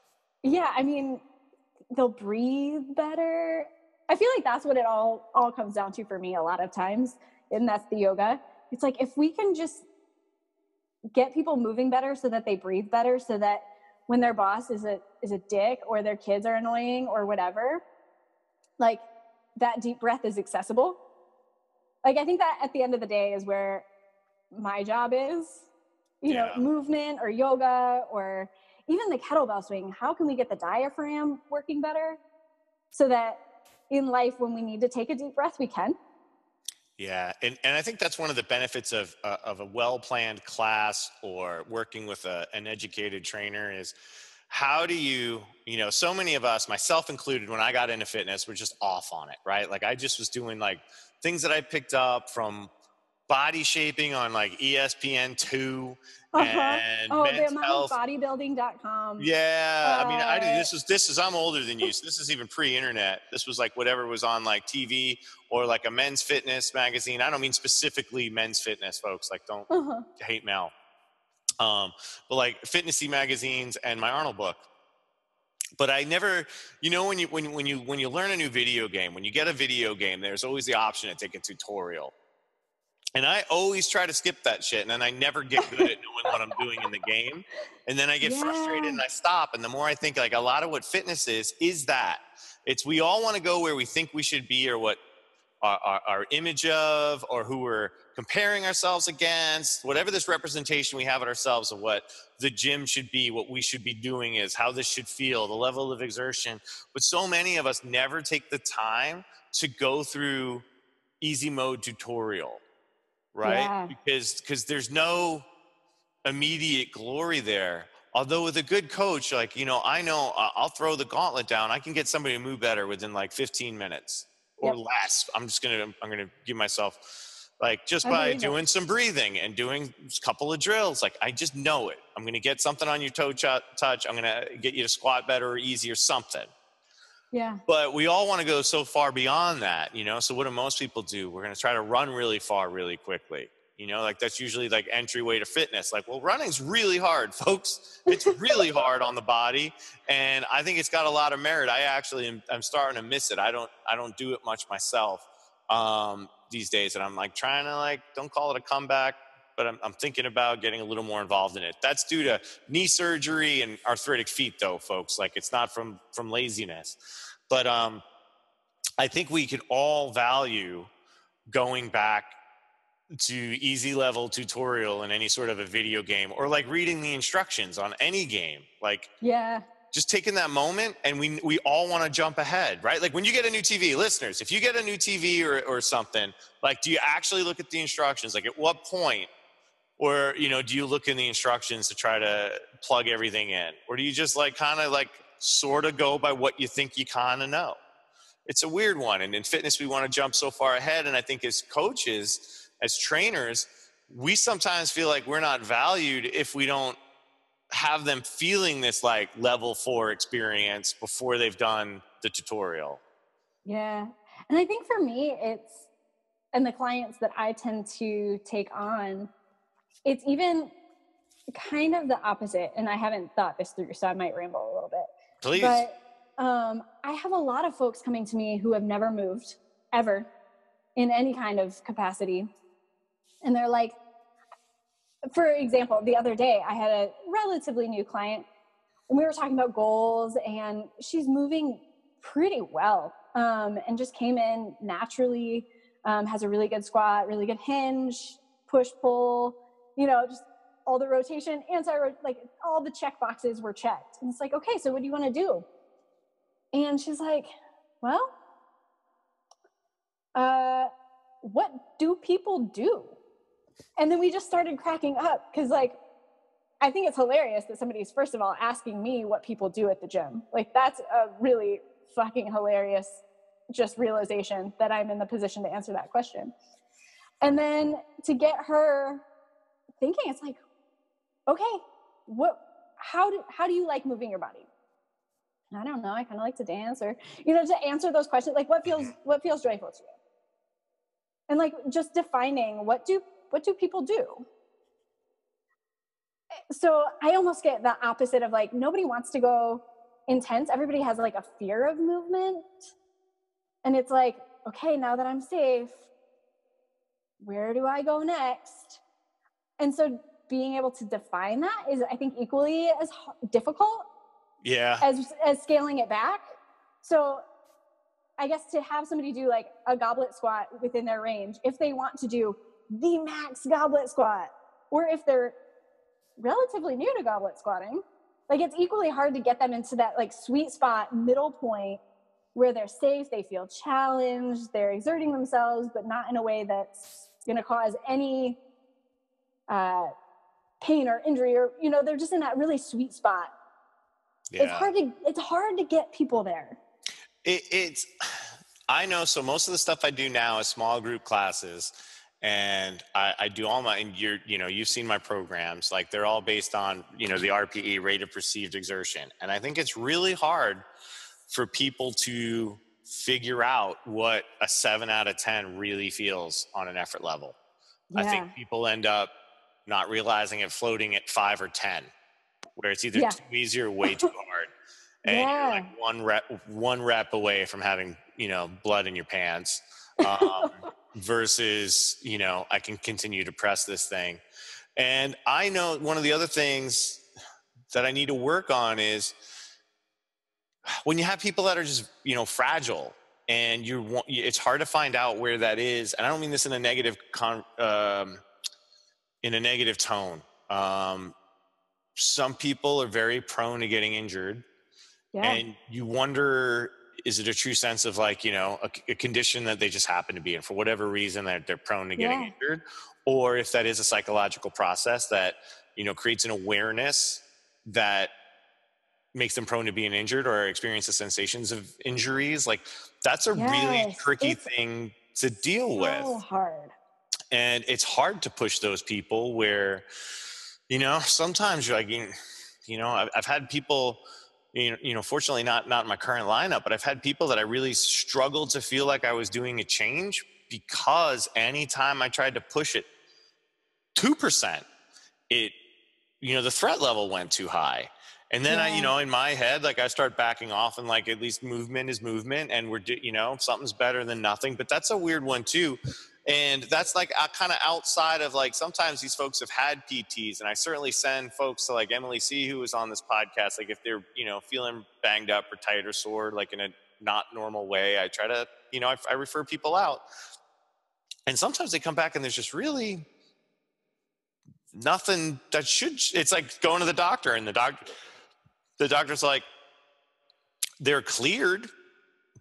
Yeah, I mean, they'll breathe better. I feel like that's what it all all comes down to for me a lot of times, and that's the yoga. It's like if we can just get people moving better so that they breathe better so that when their boss is a is a dick or their kids are annoying or whatever, like that deep breath is accessible. Like I think that at the end of the day is where my job is. You yeah. know, movement or yoga or even the kettlebell swing. How can we get the diaphragm working better so that in life when we need to take a deep breath we can? Yeah, and, and I think that's one of the benefits of uh, of a well planned class or working with a, an educated trainer is how do you you know so many of us myself included when i got into fitness were just off on it right like i just was doing like things that i picked up from body shaping on like espn2 uh-huh. and oh the health. bodybuilding.com yeah uh, i mean i this is this is i'm older than you so this is even pre-internet this was like whatever was on like tv or like a men's fitness magazine i don't mean specifically men's fitness folks like don't uh-huh. hate mel um, but like fitnessy magazines and my Arnold book. But I never, you know, when you when when you when you learn a new video game, when you get a video game, there's always the option to take a tutorial. And I always try to skip that shit, and then I never get good at knowing what I'm doing in the game. And then I get yeah. frustrated and I stop. And the more I think, like a lot of what fitness is, is that it's we all want to go where we think we should be or what our, our, our, image of or who we're comparing ourselves against, whatever this representation we have of ourselves of what the gym should be, what we should be doing is, how this should feel, the level of exertion. But so many of us never take the time to go through easy mode tutorial, right? Yeah. Because because there's no immediate glory there. Although with a good coach, like you know, I know I'll throw the gauntlet down. I can get somebody to move better within like 15 minutes or yep. less. I'm just gonna I'm gonna give myself like just by doing some breathing and doing a couple of drills. Like I just know it. I'm gonna get something on your toe ch- touch. I'm gonna get you to squat better or easier something. Yeah. But we all want to go so far beyond that, you know. So what do most people do? We're gonna try to run really far really quickly You know, like that's usually like entryway to fitness. Like, well, running's really hard, folks. It's really hard on the body, and I think it's got a lot of merit. I actually am I'm starting to miss it. I don't I don't do it much myself um, these days, and I'm like trying to like don't call it a comeback, but I'm, I'm thinking about getting a little more involved in it. That's due to knee surgery and arthritic feet, though, folks. Like it's not from from laziness, but um, I think we could all value going back to easy level tutorial in any sort of a video game or like reading the instructions on any game like yeah. just taking that moment and we we all want to jump ahead right? Like when you get a new tv listeners if you get a new tv or, or something like do you actually look at the instructions? Like at what point or you know do you look in the instructions to try to plug everything in? Or do you just like kind of like sort of go by what you think you kind of know? It's a weird one and in fitness we want to jump so far ahead and i think as coaches as trainers, we sometimes feel like we're not valued if we don't have them feeling this like level four experience before they've done the tutorial. Yeah. And I think for me, it's, and the clients that I tend to take on, it's even kind of the opposite. And I haven't thought this through, so I might ramble a little bit. Please. But um, I have a lot of folks coming to me who have never moved ever in any kind of capacity and they're like for example the other day i had a relatively new client and we were talking about goals and she's moving pretty well um, and just came in naturally um, has a really good squat really good hinge push pull you know just all the rotation anti like all the check boxes were checked. And it's like okay so what do you want to do? And she's like well uh what do people do and then we just started cracking up because like I think it's hilarious that somebody's first of all asking me what people do at the gym. Like that's a really fucking hilarious just realization that I'm in the position to answer that question. And then to get her thinking, it's like, okay, what how do how do you like moving your body? I don't know. I kind of like to dance or you know, to answer those questions, like what feels what feels joyful to you? And like just defining what do what do people do? So I almost get the opposite of like, nobody wants to go intense. Everybody has like a fear of movement. And it's like, okay, now that I'm safe, where do I go next? And so being able to define that is, I think, equally as difficult. Yeah. As as scaling it back. So I guess to have somebody do like a goblet squat within their range, if they want to do the max goblet squat. Or if they're relatively new to goblet squatting, like it's equally hard to get them into that like sweet spot middle point where they're safe, they feel challenged, they're exerting themselves, but not in a way that's going to cause any uh, pain or injury, or you know, they're just in that really sweet spot. Yeah. It's hard to it's hard to get people there. It, it's I know. So most of the stuff I do now is small group classes and I, I, do all my and you're you know you've seen my programs like they're all based on you know the rpe rate of perceived exertion and i think it's really hard for people to figure out what a 7 out of 10 really feels on an effort level yeah. i think people end up not realizing it floating at 5 or 10 where it's either yeah. too easy or way too hard and yeah. you're like one rep one rep away from having you know blood in your pants um, versus you know i can continue to press this thing. And i know one of the other things that i need to work on is when you have people that are just you know fragile and you want, it's hard to find out where that is. And i don't mean this in a negative con, um, in a negative tone. Um, some people are very prone to getting injured. Yeah. and you wonder is it a true sense of like you know a, a, condition that they just happen to be in for whatever reason that they're prone to getting yeah. injured? Or if that is a psychological process that you know creates an awareness that makes them prone to being injured or experience the sensations of injuries? Like that's a yes, really tricky thing to deal so with. hard. And it's hard to push those people where you know sometimes you're like you know i've, I've had people you know, you know, fortunately not not in my current lineup, but I've had people that I really struggled to feel like I was doing a change because anytime I tried to push it 2%, it, you know, the threat level went too high. And then yeah. I, you know, in my head, like I start backing off and like at least movement is movement and we're, you know, something's better than nothing. But that's a weird one too. And that's like kind of outside of like sometimes these folks have had PTs, and I certainly send folks to like Emily C, who was on this podcast. Like if they're you know feeling banged up or tight or sore, like in a not normal way, I try to you know I, I refer people out. And sometimes they come back and there's just really nothing that should. It's like going to the doctor, and the doctor the doctor's like, they're cleared.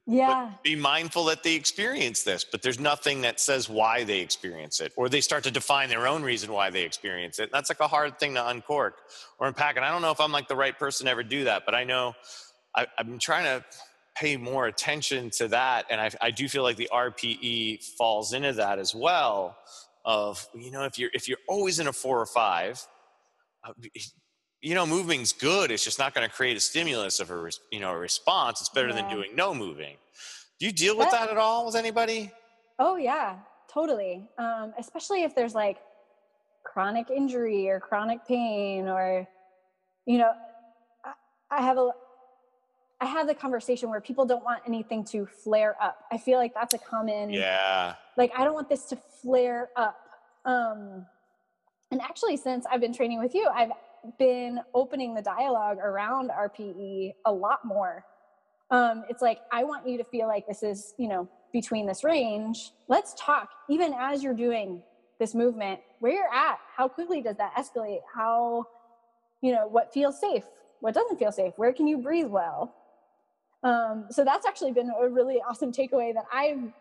Yeah. be mindful that they experience this, but there's nothing that says why they experience it, or they start to define their own reason why they experience it. That's like a hard thing to uncork or unpack. And I don't know if I'm like the right person to ever do that, but I know I, I'm trying to pay more attention to that. And I, I do feel like the RPE falls into that as well. Of you know, if you're if you're always in a four or five, uh, you know, moving's good. It's just not going to create a stimulus of a, you know, a response. It's better yeah. than doing no moving. Do you deal with that, that at all with anybody? Oh yeah, totally. Um, especially if there's like chronic injury or chronic pain or, you know, I, I have a, I have the conversation where people don't want anything to flare up. I feel like that's a common. Yeah. Like I don't want this to flare up. Um, and actually, since I've been training with you, I've been opening the dialogue around RPE a lot more. Um, it's like, I want you to feel like this is, you know, between this range. Let's talk, even as you're doing this movement, where you're at, how quickly does that escalate? How, you know, what feels safe? What doesn't feel safe? Where can you breathe well? Um, so that's actually been a really awesome takeaway that I've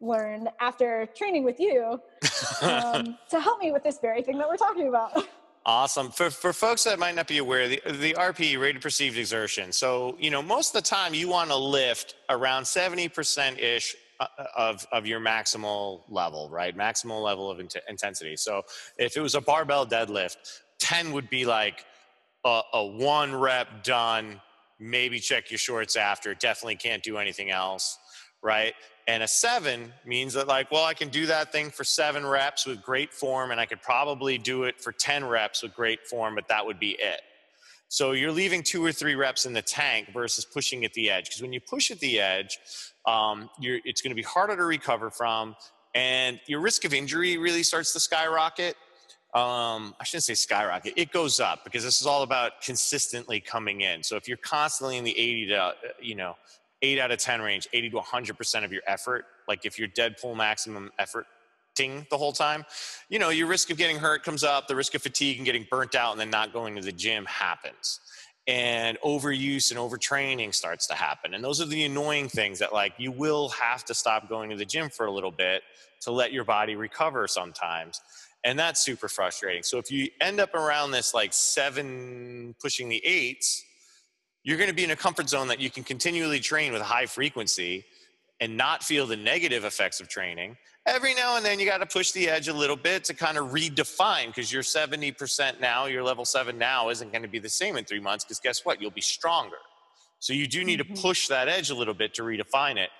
learned after training with you um, to help me with this very thing that we're talking about. Awesome. For, for folks that might not be aware, the, the RPE, rate of perceived exertion. So, you know, most of the time you want to lift around 70% ish uh, of, of your maximal level, right? Maximal level of int- intensity. So if it was a barbell deadlift, 10 would be like a, a one rep done, maybe check your shorts after, definitely can't do anything else, right? And a seven means that, like, well, I can do that thing for seven reps with great form, and I could probably do it for 10 reps with great form, but that would be it. So you're leaving two or three reps in the tank versus pushing at the edge. Because when you push at the edge, um, it's going to be harder to recover from, and your risk of injury really starts to skyrocket. Um, I shouldn't say skyrocket. It goes up because this is all about consistently coming in. So if you're constantly in the 80 to, uh, you know, eight out of 10 range, 80 to 100% of your effort. Like if you're dead full maximum effort the whole time, you know, your risk of getting hurt comes up, the risk of fatigue and getting burnt out and then not going to the gym happens. And overuse and overtraining starts to happen. And those are the annoying things that like you will have to stop going to the gym for a little bit to let your body recover sometimes. And that's super frustrating. So if you end up around this like seven pushing the eights, you're going to be in a comfort zone that you can continually train with high frequency and not feel the negative effects of training. Every now and then you got to push the edge a little bit to kind of redefine because you're 70% now, your level seven now isn't going to be the same in three months because guess what? You'll be stronger. So you do need mm-hmm. to push that edge a little bit to redefine it.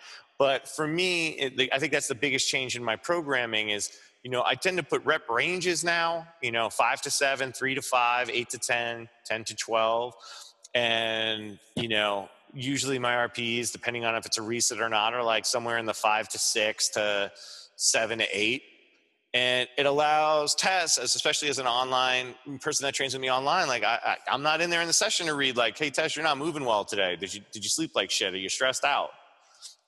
But for me, it, I think that's the biggest change in my programming is, you know, I tend to put rep ranges now, you know, five to seven, three to five, eight to 10, 10 to 12 and you know usually my rps depending on if it's a reset or not are like somewhere in the five to six to seven to eight and it allows Tess, especially as an online person that trains with me online, like I, am not in there in the session to read like, "Hey Tess, you're not moving well today. Did you did you sleep like shit? Are you stressed out?"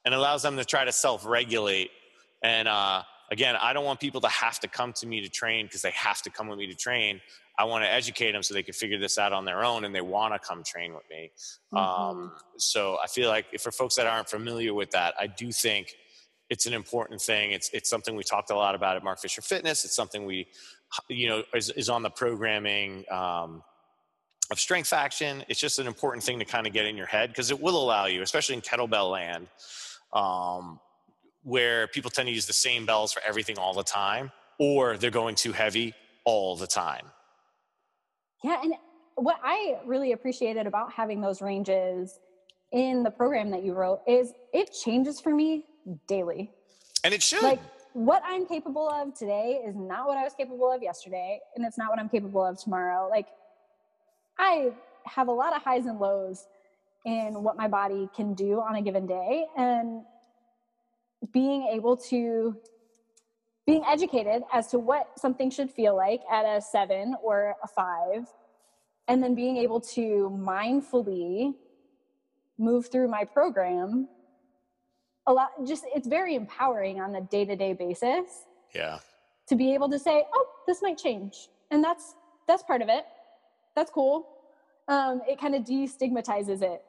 And allows them to try to self-regulate. And uh, again, I don't want people to have to come to me to train because they have to come with me to train. I want to educate them so they can figure this out on their own and they want to come train with me. Mm-hmm. Um, so I feel like if for folks that aren't familiar with that, I do think it's an important thing. It's it's something we talked a lot about at Mark Fisher Fitness. It's something we, you know, is, is on the programming um, of Strength Action. It's just an important thing to kind of get in your head because it will allow you, especially in kettlebell land, um, where people tend to use the same bells for everything all the time, or they're going too heavy all the time. Yeah. And what I really appreciated about having those ranges in the program that you wrote is it changes for me daily. And it should. Like, what I'm capable of today is not what I was capable of yesterday, and it's not what I'm capable of tomorrow. Like, I have a lot of highs and lows in what my body can do on a given day, and being able to being educated as to what something should feel like at a seven or a five, and then being able to mindfully move through my program a lot just it's very empowering on a day-to-day basis yeah. to be able to say oh this might change. And that's that's part of it. That's cool. Um, it kind of destigmatizes it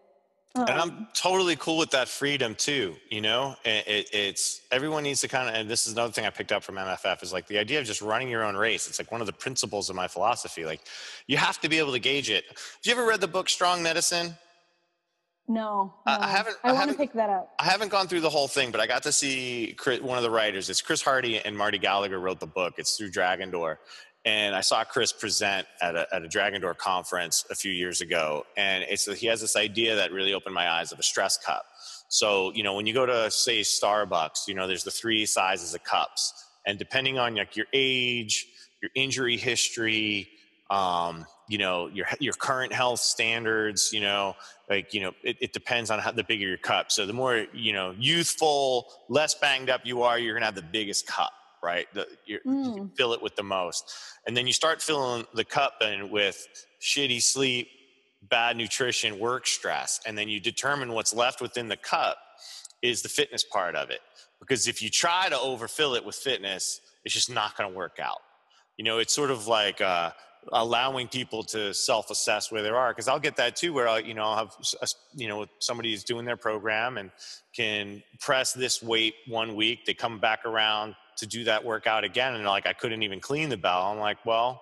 um, and i'm totally cool with that freedom too you know it, it, it's everyone needs to kind of and this is another thing i picked up from mff is like the idea of just running your own race it's like one of the principles of my philosophy like you have to be able to gauge it have you ever read the book strong medicine no, no. I haven't. I, I want to pick that up. I haven't gone through the whole thing, but I got to see Chris, one of the writers. It's Chris Hardy and Marty Gallagher wrote the book. It's through Dragon Door, and I saw Chris present at a, at a Dragon Door conference a few years ago, and it's he has this idea that really opened my eyes of a stress cup. So you know, when you go to say Starbucks, you know, there's the three sizes of cups, and depending on like your age, your injury history, um, you know your your current health standards you know like you know it, it, depends on how the bigger your cup so the more you know youthful less banged up you are you're gonna have the biggest cup right? The, mm. you fill it with the most. And then you start filling the cup in with shitty sleep bad nutrition work stress and then you determine what's left within the cup is the fitness part of it. Because if you try to overfill it with fitness it's just not going to work out. You know it's sort of like uh, allowing people to self-assess where they are. Because i'll get that too where i you know i'll have you know somebody who's doing their program and can press this weight one week they come back around to do that workout again and like i couldn't even clean the bell i'm like well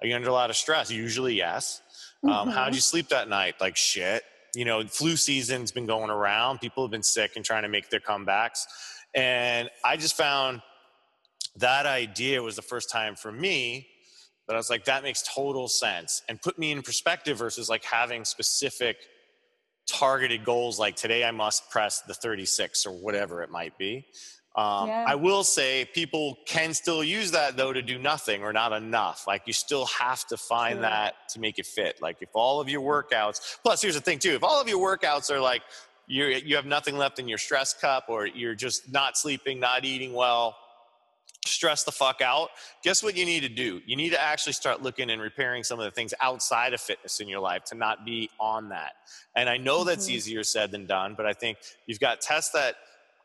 are you under a lot of stress? Usually yes. Um, mm-hmm. how'd you sleep that night? Like shit. You know flu season's been going around. People have been sick and trying to make their comebacks. And i just found that idea was the first time for me but I was like, that makes total sense. And put me in perspective versus like having specific targeted goals like today I must press the 36 or whatever it might be. Um, yeah. I will say people can still use that though to do nothing or not enough. Like you still have to find that to make it fit. Like if all of your workouts, plus here's the thing too, if all of your workouts are like you you have nothing left in your stress cup or you're just not sleeping, not eating well, stress the fuck out, guess what you need to do? You need to actually start looking and repairing some of the things outside of fitness in your life to not be on that. And I know that's mm-hmm. easier said than done, but I think you've got tests that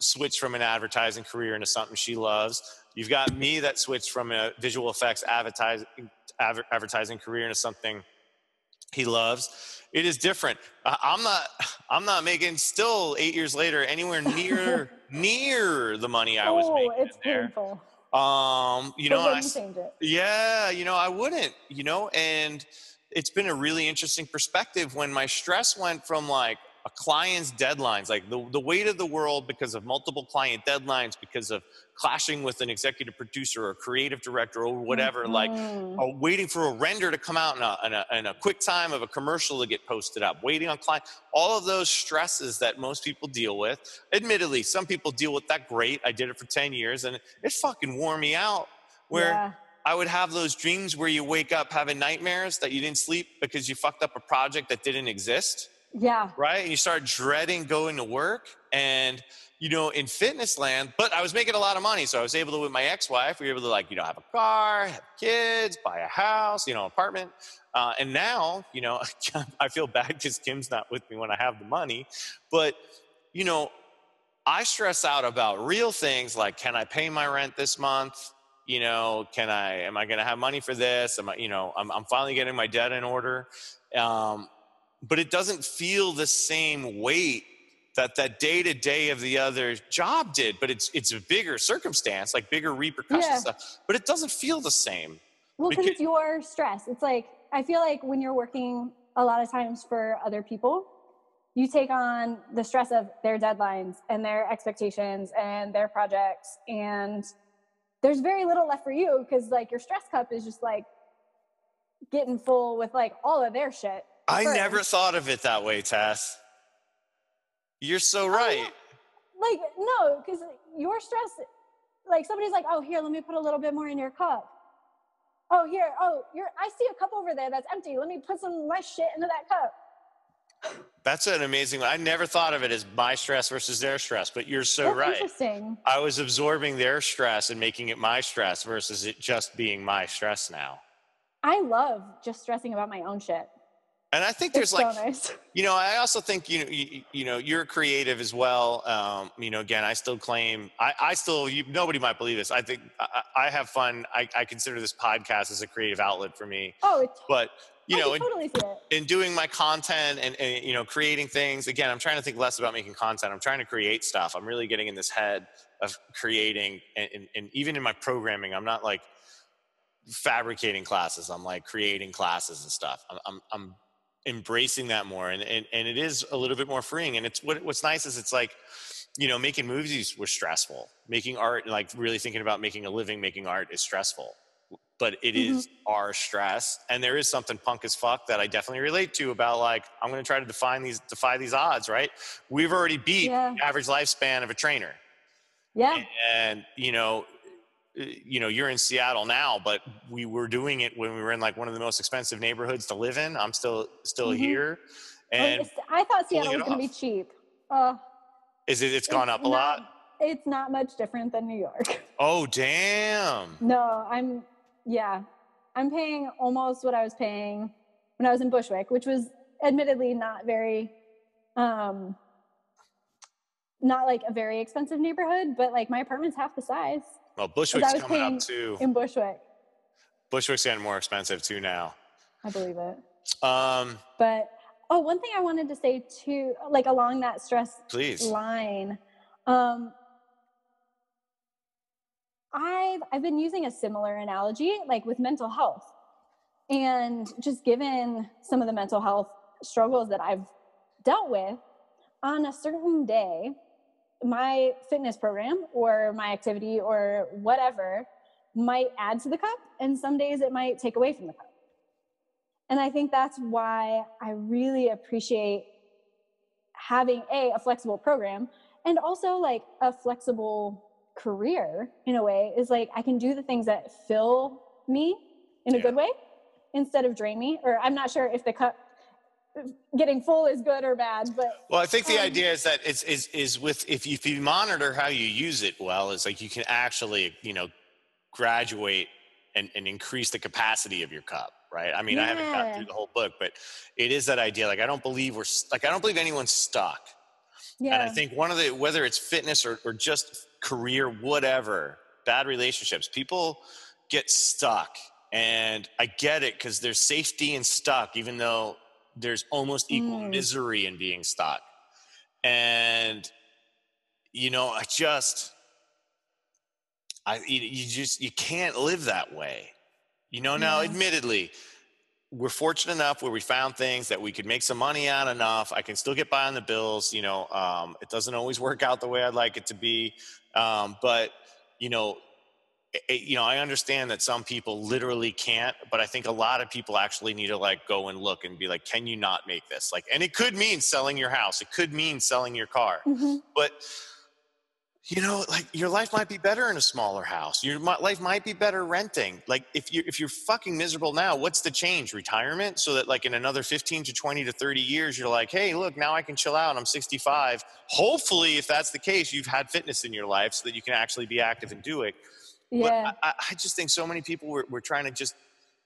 switched from an advertising career into something she loves. You've got me that switched from a visual effects advertising advertising career into something he loves. It is different. Uh, I'm not. I'm not making still eight years later anywhere near near the money I was oh, making. It's there. painful. Um, you know, I, change it. yeah, you know, I wouldn't, you know, and it's been a really interesting perspective when my stress went from like a client's deadlines, like the, the weight of the world because of multiple client deadlines, because of clashing with an executive producer or creative director or whatever, mm-hmm. like uh, waiting for a render to come out in a, in, a, in a QuickTime of a commercial to get posted up, waiting on client, all of those stresses that most people deal with. Admittedly, some people deal with that great. I did it for 10 years and it fucking wore me out where yeah. I would have those dreams where you wake up having nightmares that you didn't sleep because you fucked up a project that didn't exist yeah. Right. And you start dreading going to work. And, you know, in fitness land, but I was making a lot of money. So I was able to, with my ex wife, we were able to, like, you know, have a car, have kids, buy a house, you know, apartment. Uh, and now, you know, I feel bad because Kim's not with me when I have the money. But, you know, I stress out about real things like can I pay my rent this month? You know, can I, am I going to have money for this? Am I, you know, I'm, I'm finally getting my debt in order. Um, but it doesn't feel the same weight that that day to day of the other job did. But it's it's a bigger circumstance, like bigger repercussions yeah. stuff. But it doesn't feel the same. Well, because it's your stress. It's like I feel like when you're working a lot of times for other people, you take on the stress of their deadlines and their expectations and their projects and there's very little left for you because like your stress cup is just like getting full with like all of their shit I never thought of it that way, Tess. You're so right. like, no, because your stress like somebody's like, oh, here, let me put a little bit more in your cup. Oh, here, oh, you're, I see a cup over there that's empty. Let me put some of my shit into that cup. That's an amazing. I never thought of it as my stress versus their stress, but you're so That's right. interesting. I was absorbing their stress and making it my stress versus it just being my stress now. I love just stressing about my own shit. And I think It's there's so like nice. You know, I also think you know, you, you know, you're creative as well. Um, you know, again, I still claim, I, I still, you, nobody might believe this. I think I, I have fun. I, I consider this podcast as a creative outlet for me. Oh, it, But you I know, in, totally in doing my content and, and you know, creating things. Again, I'm trying to think less about making content. I'm trying to create stuff. I'm really getting in this head of creating, and, and, and even in my programming, I'm not like fabricating classes. I'm like creating classes and stuff. I'm, I'm, I'm embracing that more and, and and it is a little bit more freeing and it's what what's nice is it's like you know making movies was stressful making art like really thinking about making a living making art is stressful but it mm-hmm. is our stress and there is something punk as fuck that i definitely relate to about like i'm going to try to define these defy these odds right we've already beat Yeah. average lifespan of a trainer Yeah. and you know you know you're in seattle now but we were doing it when we were in like one of the most expensive neighborhoods to live in. I'm still still Mhm. here. Oh, and I thought Seattle was going to be cheap. Uh, is it it's gone it's up a not- lot? It's not much different than New York. oh damn. No, I'm, yeah, I'm paying almost what I was paying when I was in Bushwick, which was admittedly not very, um, not like a very expensive neighborhood, but like my apartment's half the size well bushwick's coming up too in Bushwick. bushwick's getting more expensive too now I believe it. um But oh, one thing I wanted to say too, like along that stress please line, um, I've I've been using a similar analogy, like with mental health, and just given some of the mental health struggles that I've dealt with, on a certain day, my fitness program or my activity or whatever might add to the cup, and some days it might take away from the cup. And I think that's why I really appreciate having a a flexible program and also like a flexible career in a way is like I can do the things that fill me in a Yeah. good way instead of drain me. Or I'm not sure if the cup getting full is good or bad, but well i think the Um, idea is that it's is is with if you, if you monitor how you use it well is like you can actually you know graduate and, and increase the capacity of your cup right i mean i haven't got through the whole book but it is that idea like i don't believe we're like i don't believe anyone's stuck yeah. And I think one of the whether it's fitness or, or just career, whatever, bad relationships, people get stuck. And I get it because there's safety in stuck, even though there's almost equal Mm. misery in being stuck. And you know, I just I you just you can't live that way. You know, now Yeah. admittedly, we're fortunate enough where we found things that we could make some money on enough. I can still get by on the bills. You know, um, it doesn't always work out the way I'd like it to be, um, but you know, it, you know, I understand that some people literally can't, but I think a lot of people actually need to like go and look and be like, can you not make this? Like, and it could mean selling your house. It could mean selling your car, Mhm. but you know, like your life might be better in a smaller house. Your life might be better renting. Like if you if you're fucking miserable now, what's the change? Retirement, so that like in another 15 to 20 to 30 years, you're like, hey, look, now I can chill out. I'm 65. Hopefully, if that's the case, you've had fitness in your life so that you can actually be active and do it. Yeah. But I, I just think so many people we're, we're trying to just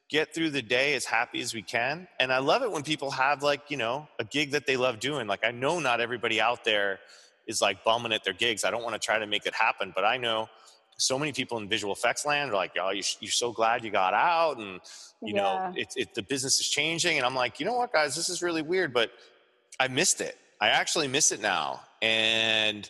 get through the day as happy as we can. And I love it when people have like, you know, a gig that they love doing. Like I know not everybody out there is like bumming at their gigs. I don't want to try to make it happen, but I know so many people in visual effects land are like, oh, you're, you're so glad you got out. And, you know, Yeah. it, it, the business is changing. And I'm like, you know what, guys, this is really weird, but I missed it. I actually miss it now. And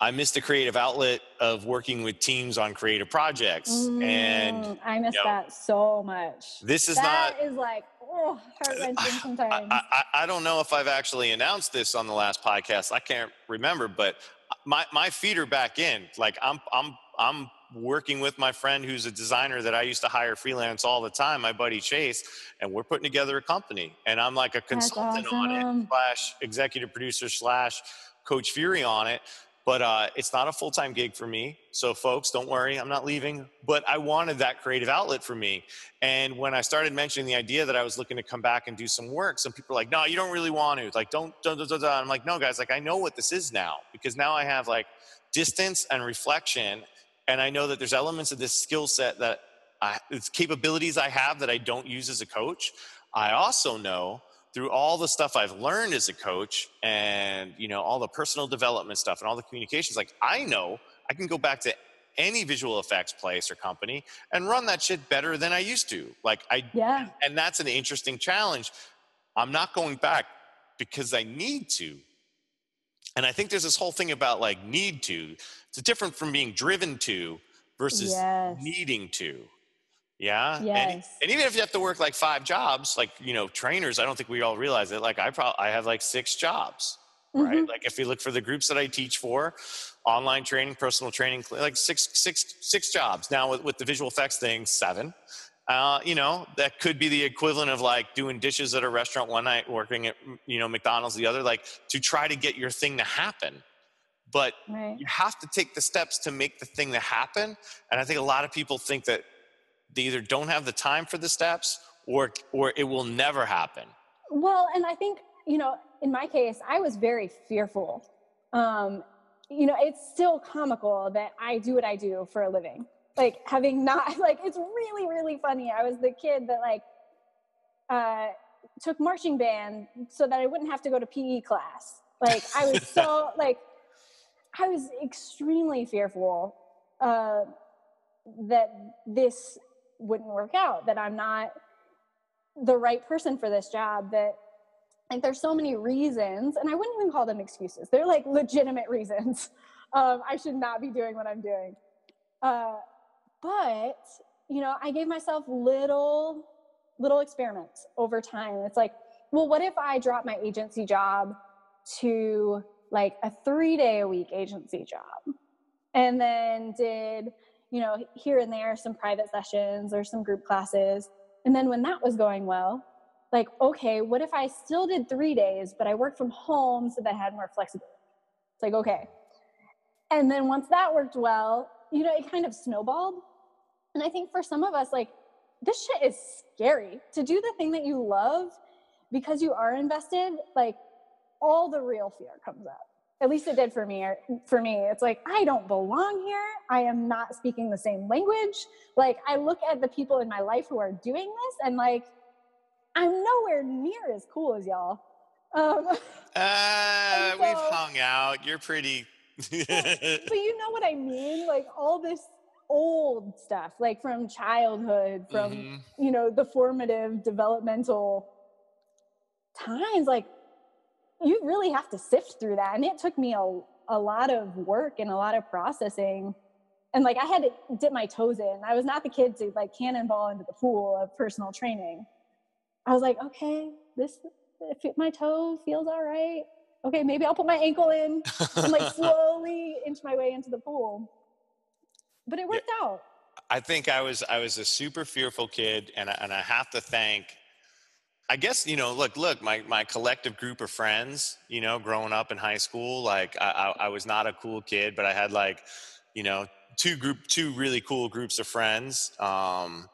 I missed the creative outlet of working with teams on creative projects. And Mm, I miss know, that so much. this is That not is like oh heart wrenching I, sometimes. I, I, I don't know if I've actually announced this on the last podcast. I can't remember, but my, my feet are back in. Like I'm I'm I'm working with my friend who's a designer that I used to hire freelance all the time, my buddy Chase, and we're putting together a company. And I'm like a consultant on it, slash executive producer slash coach Fury on it. But uh, it's not a full-time gig for me. So folks don't worry i'm not leaving. But i wanted that creative outlet for me. And when i started mentioning the idea that i was looking to come back and do some work some people are like no you don't really want to. Like don't, don't, don't, don't. i'm like no guys like i know what this is now. Because now i have like distance and reflection and i know that there's elements of this skill set that I, it's capabilities i have that i don't use as a coach. I also know through all the stuff I've learned as a coach and you know all the personal development stuff and all the communications like I know I can go back to any visual effects place or company and run that shit better than I used to. Like I yeah. and that's an interesting challenge. I'm not going back because I need to. And I think there's this whole thing about like need to. It's different from being driven to versus yes. needing to yeah. Yes. And, and, even if you have to work like five jobs, like, you know, trainers, I don't think we all realize it. Like I probably, I have like six jobs, right? Mm-hmm. Like if you look for the groups that I teach for, online training, personal training, like six, six, six jobs. Now with, with the visual effects thing, seven. Uh, you know, that could be the equivalent of like doing dishes at a restaurant one night, working at, you know, McDonald's the other, like to try to get your thing to happen. But right. you have to take the steps to make the thing to happen. And I think a lot of people think that they either don't have the time for the steps or or it will never happen. Well and i think you know in my case i was very fearful. Um you know it's still comical that i do what i do for a living. Like having not like it's really really funny. I was the kid that like uh took marching band so that i wouldn't have to go to pe class. Like i was so like i was extremely fearful uh that this wouldn't work out, that I'm not the right person for this job, that like there's so many reasons, and I wouldn't even call them excuses. They're like legitimate reasons. Um, I should not be doing what I'm doing. Uh, but you know, I gave myself little little experiments over time. It's like, well, what if I drop my agency job to like a three day a week agency job, and then did you know, here and there some private sessions or some group classes. And then when that was going well, like, okay, what if I still did three days, but I worked from home so that I had more flexibility? It's like, okay. And then once that worked well, you know, it kind of snowballed. And I think for some of us, like, this shit is scary to do the thing that you love because you are invested. Like, all the real fear comes up at least it did for me for me. It's like i don't belong here. I am not speaking the same language. Like i look at the people in my life who are doing this and like i'm nowhere near as cool as y'all. Um uh, so, we've hung out. You're pretty but, but you know what i mean? Like all this old stuff like from childhood from mm-hmm. you know the formative developmental times like you really have to sift through that. And it took me a, a lot of work and a lot of processing. And like I had to dip my toes in. I was not the kid to like cannonball into the pool of personal training. I was like, okay, this if my toe feels all right. Okay, maybe I'll put my ankle in and like slowly inch my way into the pool. But it worked yeah. out. I think I was I was a super fearful kid, and I, and I have to thank I guess you know, look, look, my my collective group of friends, you know, growing up in high school, like I, I, I was not a cool kid, but I had like, you know, two group, two really cool groups of friends, um,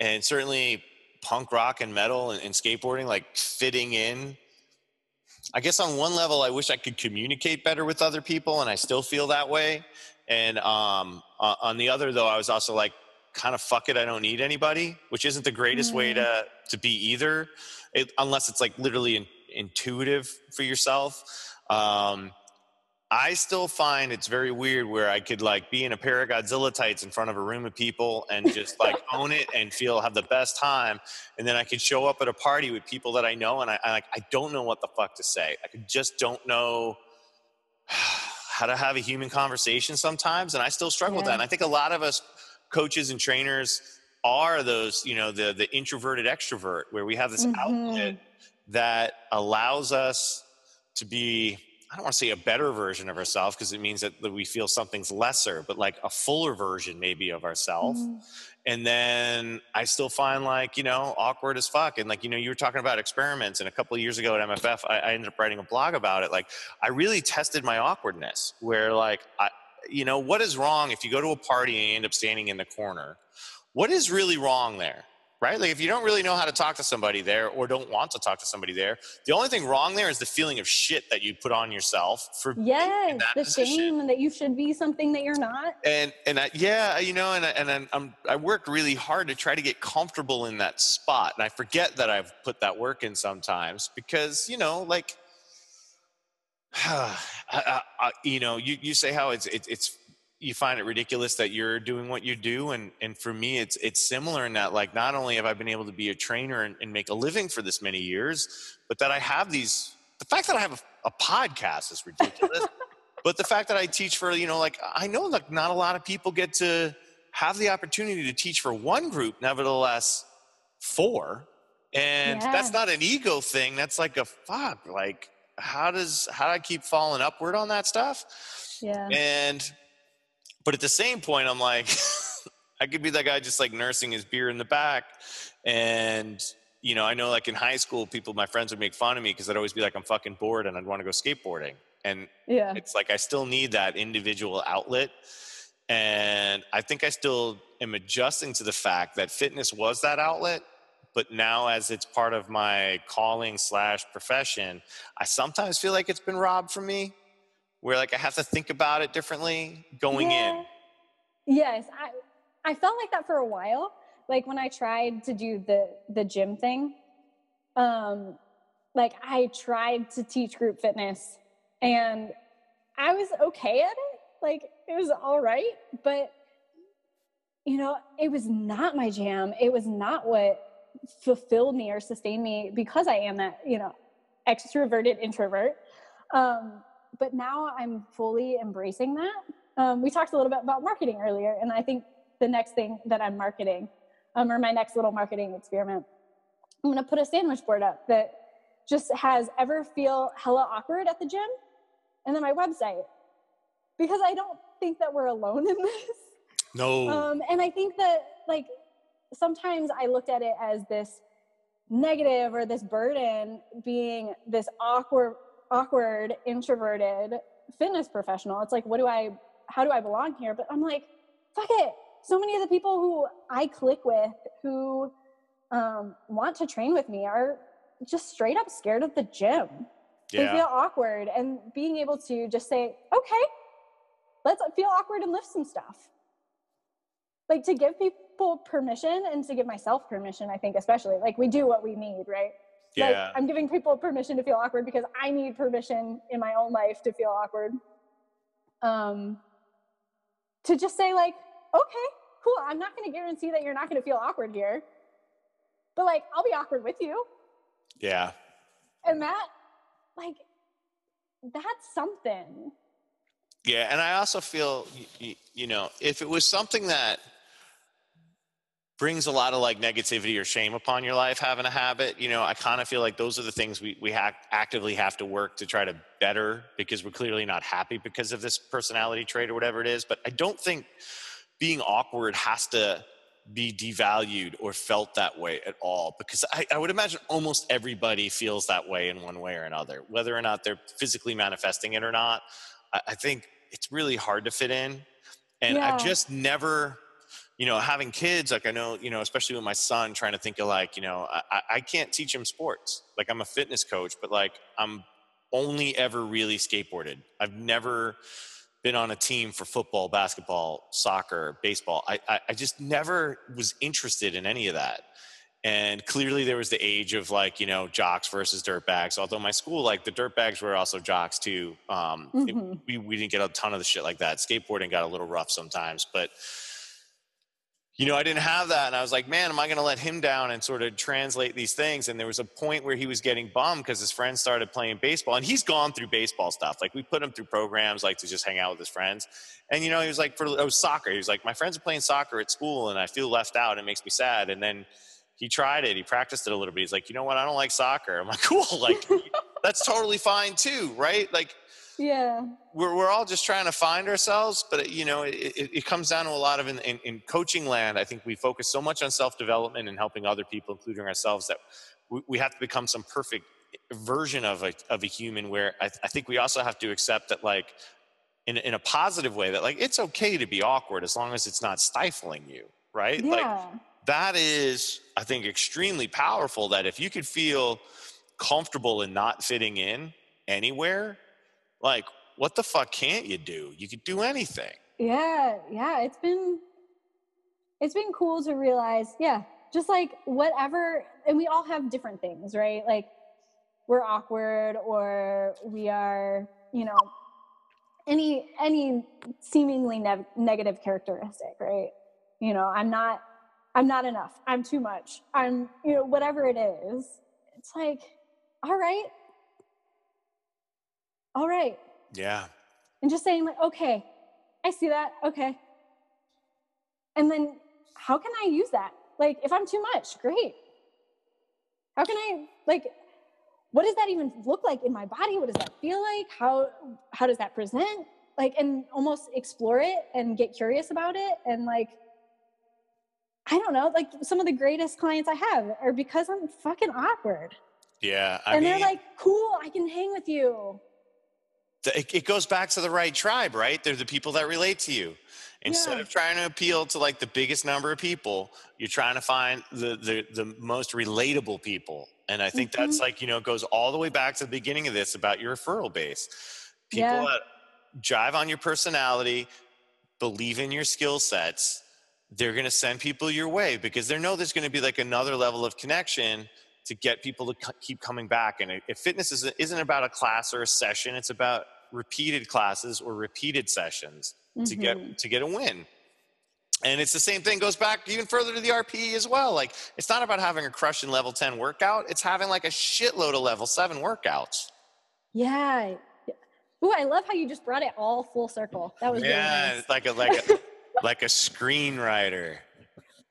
and certainly punk rock and metal and, and skateboarding, like fitting in. I guess on one level, I wish I could communicate better with other people, and I still feel that way. And um, on the other, though, I was also like, kind of fuck it, I don't need anybody, which isn't the greatest mm. way to to be either, it, unless it's like literally in, intuitive for yourself. Um, I still find it's very weird where I could like be in a pair of Godzilla tights in front of a room of people and just like own it and feel have the best time, and then I could show up at a party with people that I know and I, I like I don't know what the fuck to say. I just don't know how to have a human conversation sometimes, and I still struggle yeah. with that. And I think a lot of us coaches and trainers are those you know the the introverted extrovert where we have this mm-hmm. outlet that allows us to be I don't want to say a better version of ourselves because it means that, that we feel something's lesser, but like a fuller version maybe of ourselves. Mm-hmm. And then I still find like, you know, awkward as fuck. And like, you know, you were talking about experiments and a couple of years ago at MFF, I, I ended up writing a blog about it. Like I really tested my awkwardness where like, I, you know, what is wrong if you go to a party and you end up standing in the corner? What is really wrong there? right? Like if you don't really know how to talk to somebody there or don't want to talk to somebody there, the only thing wrong there is the feeling of shit that you put on yourself for yes, the position. shame that you should be something that you're not. And and I, yeah, you know, and I, and I'm I worked really hard to try to get comfortable in that spot, and I forget that I've put that work in sometimes because you know, like. I, I, you know, you, you say how it's, it, it's you find it ridiculous that you're doing what you do and and for me it's it's similar in that like not only have i been able to be a trainer and, and make a living for this many years but that i have these the fact that i have a, a podcast is ridiculous but the fact that i teach for you know like i know like not a lot of people get to have the opportunity to teach for one group nevertheless four and yeah. that's not an ego thing that's like a fuck like how does how do i keep falling upward on that stuff yeah and but at the same point, I'm like, I could be that guy just like nursing his beer in the back. And, you know, I know like in high school, people, my friends would make fun of me because I'd always be like, I'm fucking bored and I'd want to go skateboarding. And yeah. it's like I still need that individual outlet. And I think I still am adjusting to the fact that fitness was that outlet. But now, as it's part of my calling slash profession, I sometimes feel like it's been robbed from me where like I have to think about it differently going yeah. in. Yes, I I felt like that for a while. Like when I tried to do the the gym thing, um, like I tried to teach group fitness, and I was okay at it. Like it was all right, but you know, it was not my jam. It was not what fulfilled me or sustained me because I am that you know extroverted introvert. Um, but now I'm fully embracing that. Um, we talked a little bit about marketing earlier, and I think the next thing that I'm marketing, um, or my next little marketing experiment, I'm going to put a sandwich board up that just has ever feel hella awkward at the gym, and then my website, because I don't think that we're alone in this. No. Um, and I think that like sometimes I looked at it as this negative or this burden being this awkward awkward, introverted fitness professional. It's like, what do I, how do I belong here? But I'm like, fuck it. So many of the people who I click with who um, want to train with me are just straight up scared of the gym. Yeah. They feel awkward and being able to just say, okay, let's feel awkward and lift some stuff. Like to give people permission and to give myself permission, I think, especially like we do what we need, right? Yeah. Like, I'm giving people permission to feel awkward because I need permission in my own life to feel awkward. Um, to just say like, okay, cool. I'm not going to guarantee that you're not going to feel awkward here, but like, I'll be awkward with you. Yeah. And that, like, that's something. Yeah, and I also feel, you, you know, if it was something that brings a lot of like negativity or shame upon your life having a habit you know i kind of feel like those are the things we, we ha- actively have to work to try to better because we're clearly not happy because of this personality trait or whatever it is but i don't think being awkward has to be devalued or felt that way at all because I, I would imagine almost everybody feels that way in one way or another whether or not they're physically manifesting it or not i, I think it's really hard to fit in and yeah. i've just never you know, having kids, like I know, you know, especially with my son, trying to think of like, you know, I, I can't teach him sports. Like I'm a fitness coach, but like I'm only ever really skateboarded. I've never been on a team for football, basketball, soccer, baseball. I, I, I just never was interested in any of that. And clearly there was the age of like, you know, jocks versus dirtbags. Although my school, like the dirtbags were also jocks too. Um, mm-hmm. it, we, we didn't get a ton of the shit like that. Skateboarding got a little rough sometimes, but you know, I didn't have that. And I was like, man, am I going to let him down and sort of translate these things? And there was a point where he was getting bummed because his friends started playing baseball. And he's gone through baseball stuff. Like we put him through programs like to just hang out with his friends. And, you know, he was like, for it was soccer. He was like, my friends are playing soccer at school and I feel left out. It makes me sad. And then he tried it. He practiced it a little bit. He's like, you know what? I don't like soccer. I'm like, cool. Like, that's totally fine too, right? Like, Yeah. we're, we're all just trying to find ourselves but you know it, it, it comes down to a lot of in, in, in coaching land i think we focus so much on self-development and helping other people including ourselves that we, we have to become some perfect version of a, of a human where I, I think we also have to accept that like in, in a positive way that like it's okay to be awkward as long as it's not stifling you right like Yeah. that is i think extremely powerful that if you could feel comfortable in not fitting in anywhere like what the fuck can't you do you could do anything Yeah. Yeah. It's been, it's been cool to realize, yeah, just like whatever, and we all have different things, right? Like we're awkward or we are, you know, any, any seemingly ne- negative characteristic, right? You know, I'm not, I'm not enough. I'm too much. I'm, you know, whatever it is. It's like, all right. All right. yeah. And just saying like okay i see that okay. And then how can i use that? Like if i'm too much great. How can i like what does that even look like in my body? What does that feel like? How how does that present? Like and almost explore it and get curious about it and like i don't know like some of the greatest clients i have are because i'm fucking awkward. Yeah i and mean they're like cool i can hang with you it, it goes back to the right tribe right they're the people that relate to you instead Yeah. of trying to appeal to like the biggest number of people you're trying to find the the, the most relatable people and i think that's Mhm. like you know it goes all the way back to the beginning of this about your referral base people Yeah. that jive on your personality believe in your skill sets they're going to send people your way because they know there's going to be like another level of connection to get people to keep coming back. And if fitness isn't, about a class or a session it's about repeated classes or repeated sessions to Mhm. get to get a win. And it's the same thing goes back even further to the rpe as well. Like it's not about having a crushing level 10 workout. It's having like a shitload of level 7 workouts. Yeah. Ooh, I love how you just brought it all full circle. That was yeah really it's like a like a like a screenwriter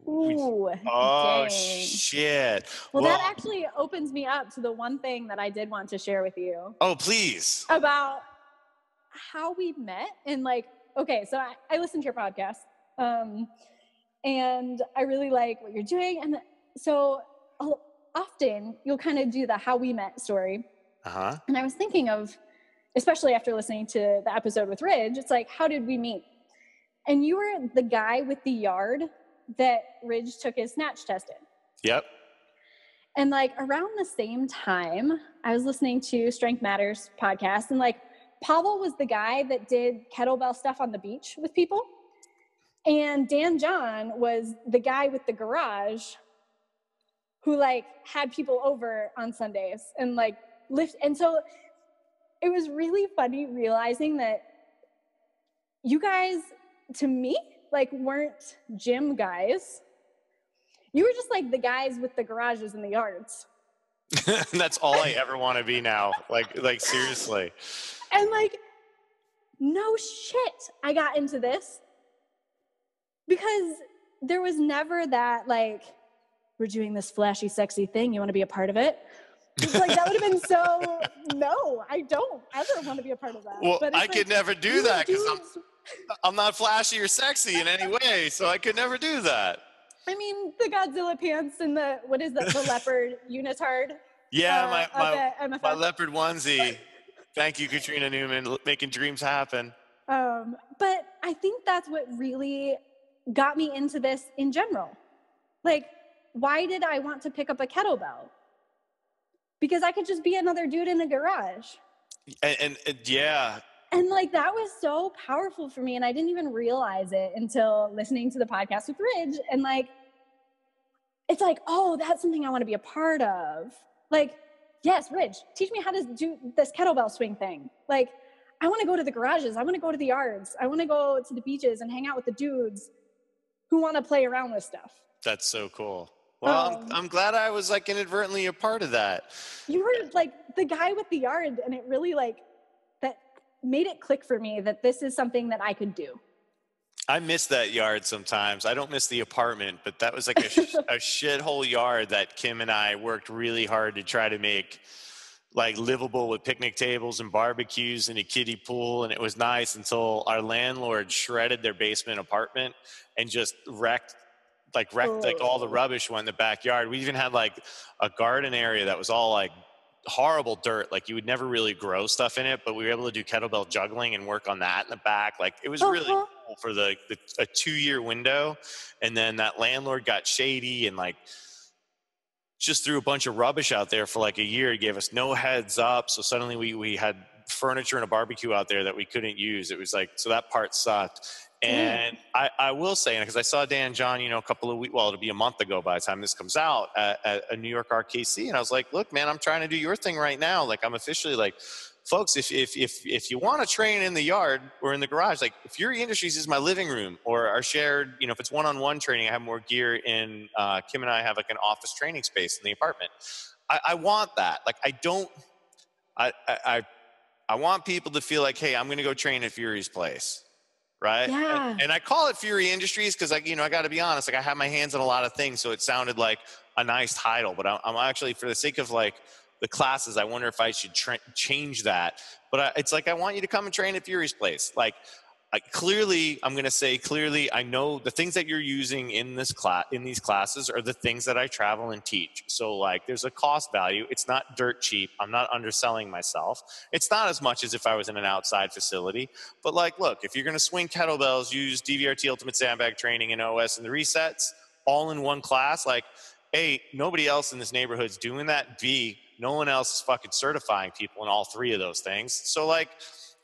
Ooh. oh dang. shit Well, that actually opens me up to the one thing that I did want to share with you oh please about how we met and like, okay, so I, I listen to your podcast, um, and I really like what you're doing, and so often you'll kind of do the how we met story, uh-huh And I was thinking of, especially after listening to the episode with Ridge, it's like, how did we meet? And you were the guy with the yard that Ridge took his snatch test in. yep And like around the same time, I was listening to Strength Matters podcast, and like Pavel was the guy that did kettlebell stuff on the beach with people. And Dan John was the guy with the garage who like had people over on Sundays and like lift. And so it was really funny realizing that you guys, to me, like weren't gym guys. You were just like the guys with the garages and the yards. that's all i ever want to be now like like seriously And like, no shit, I got into this because there was never that, like, we're doing this flashy, sexy thing. You want to be a part of it? It's like, that would have been so, no, I don't ever want to be a part of that. well But i like, could never do that because i'm I'm not flashy or sexy in any way, so I could never do that. I mean, the Godzilla pants and the, what is that, the leopard unitard? Yeah, uh, my my, my leopard onesie. Thank you, Katrina Newman, making dreams happen. Um, but I think that's what really got me into this in general. Like, why did I want to pick up a kettlebell? Because I could just be another dude in a garage. And, and, and yeah, And like that was so powerful for me. And I didn't even realize it until listening to the podcast with Ridge. And like, it's like, oh, that's something I want to be a part of. Like, yes, Ridge, teach me how to do this kettlebell swing thing. Like, I want to go to the garages. I want to go to the yards. I want to go to the beaches and hang out with the dudes who want to play around with stuff. that's so cool. Well, Um, I'm, I'm glad I was like inadvertently a part of that. You were like the guy with the yard, and it really like made it click for me that this is something that I could do. I miss that yard sometimes. I don't miss the apartment, but that was like a, sh- a shithole yard that Kim and I worked really hard to try to make like livable with picnic tables and barbecues and a kiddie pool and it was nice until our landlord shredded their basement apartment and just wrecked like wrecked like all the rubbish went in the backyard we even had like a garden area that was all like horrible dirt like you would never really grow stuff in it but we were able to do kettlebell juggling and work on that in the back like it was really Uh-huh. cool for the, the a two year window and then that landlord got shady and like just threw a bunch of rubbish out there for like a year. He gave us no heads up. So suddenly we, we had furniture and a barbecue out there that we couldn't use. It was like, so that part sucked. And I, I will say, because I saw Dan John, you know, a couple of weeks, well, it'll be a month ago by the time this comes out at, a New York RKC. And I was like, look, man, I'm trying to do your thing right now. Like, I'm officially like, folks, if, if, if, if you want to train in the yard or in the garage, like if Fury Industries is my living room or our shared, you know, if it's one-on-one training, I have more gear in, uh, Kim and I have like an office training space in the apartment. I, I want that. Like, I don't, I, I, I want people to feel like, hey, I'm going to go train at Fury's place. Right. Yeah. And, and I call it Fury Industries because, like, you know, I got to be honest, like, I have my hands on a lot of things. So it sounded like a nice title, but I'm, I'm actually, for the sake of like the classes, I wonder if I should tra- change that. But I, it's like, I want you to come and train at Fury's place. Like, I, clearly, I'm going to say clearly, I know the things that you're using in this class, in these classes, are the things that I travel and teach. So, like, there's a cost value. It's not dirt cheap. I'm not underselling myself. It's not as much as if I was in an outside facility. But, like, look, if you're going to swing kettlebells, use DVRT Ultimate Sandbag Training and OS and the resets all in one class, like, A, nobody else in this neighborhood's doing that. B, no one else is fucking certifying people in all three of those things. So, like,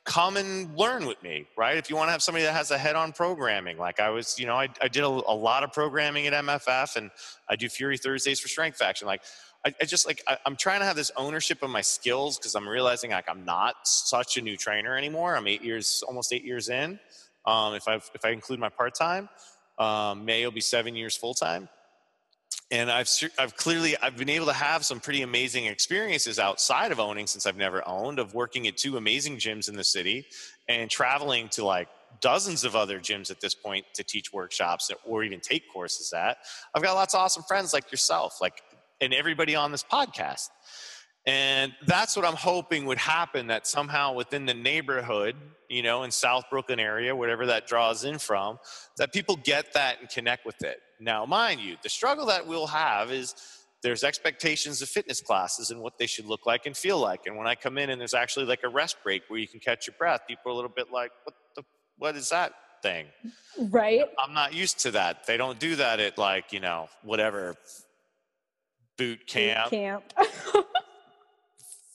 come and learn with me, right? If you want to have somebody that has a head on programming, like I was, you know, I, I did a, a lot of programming at MFF and I do Fury Thursdays for Strength Faction. Like, I, I just like, I, I'm trying to have this ownership of my skills because I'm realizing like I'm not such a new trainer anymore. I'm eight years, almost eight years in. Um, if I if I include my part time, um, May will be seven years full time and I've I've clearly I've been able to have some pretty amazing experiences outside of owning since I've never owned of working at two amazing gyms in the city and traveling to like dozens of other gyms at this point to teach workshops or even take courses at. I've got lots of awesome friends like yourself, like and everybody on this podcast. And that's what I'm hoping would happen that somehow within the neighborhood, you know, in South Brooklyn area, whatever that draws in from, that people get that and connect with it. Now, mind you, the struggle that we'll have is there's expectations of fitness classes and what they should look like and feel like. And when I come in and there's actually like a rest break where you can catch your breath, people are a little bit like, what the, what is that thing? Right. I'm not used to that. They don't do that at like, you know, whatever boot camp. Boot camp,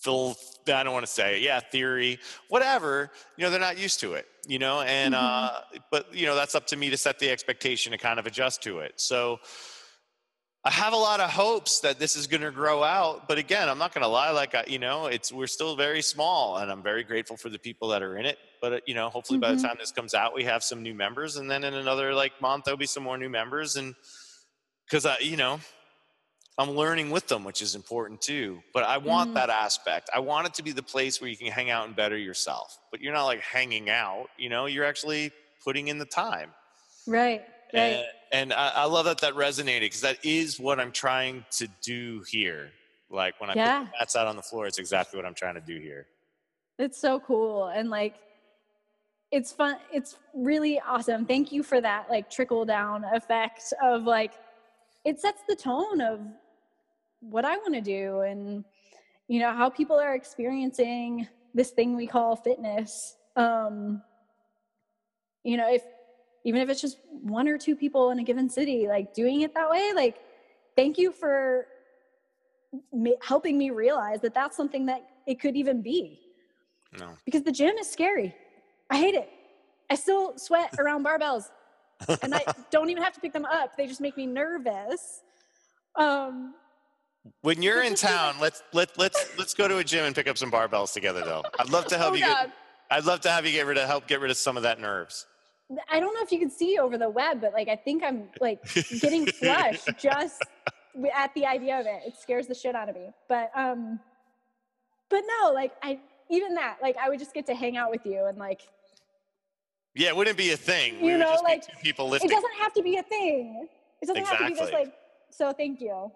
full I don't want to say it. Yeah, theory, whatever. You know, they're not used to it. You know, and Mhm. uh, but you know that's up to me to set the expectation to kind of adjust to it. So I have a lot of hopes that this is going to grow out. But again, I'm not going to lie. Like I, you know, it's we're still very small, and I'm very grateful for the people that are in it. But uh, you know, hopefully by the Mhm. time this comes out, we have some new members, and then in another like month there'll be some more new members, and because I, you know, I'm learning with them, which is important too. But I want Mhm. that aspect. I want it to be the place where you can hang out and better yourself. But you're not like hanging out, you know, you're actually putting in the time. right. Right. And, and I, I love that that resonated because that is what I'm trying to do here. Like when I Yeah. put the mats out on the floor, it's exactly what I'm trying to do here. It's so cool and like it's fun it's really awesome. Thank you for that like trickle down effect of like it sets the tone of what I want to do and you know how people are experiencing this thing we call fitness. Um you know if even if it's just one or two people in a given city like doing it that way like thank you for helping me realize that that's something that it could even be No. because the gym is scary. I hate it. I still sweat around barbells and I don't even have to pick them up. They just make me nervous. Um, When you're in just be like- town, let's let let's let's go to a gym and pick up some barbells together though. I'd love to help oh you get I'd love to have you get rid of help get rid of some of that nerves. I don't know if you can see over the web, but like I think I'm like getting flushed just at the idea of it. It scares the shit out of me. But um, but no, like I even that like I would just get to hang out with you and like Yeah, it wouldn't be a thing. We You know, like, two people it doesn't have to be a thing. It doesn't have to be this Exactly. like. So thank you.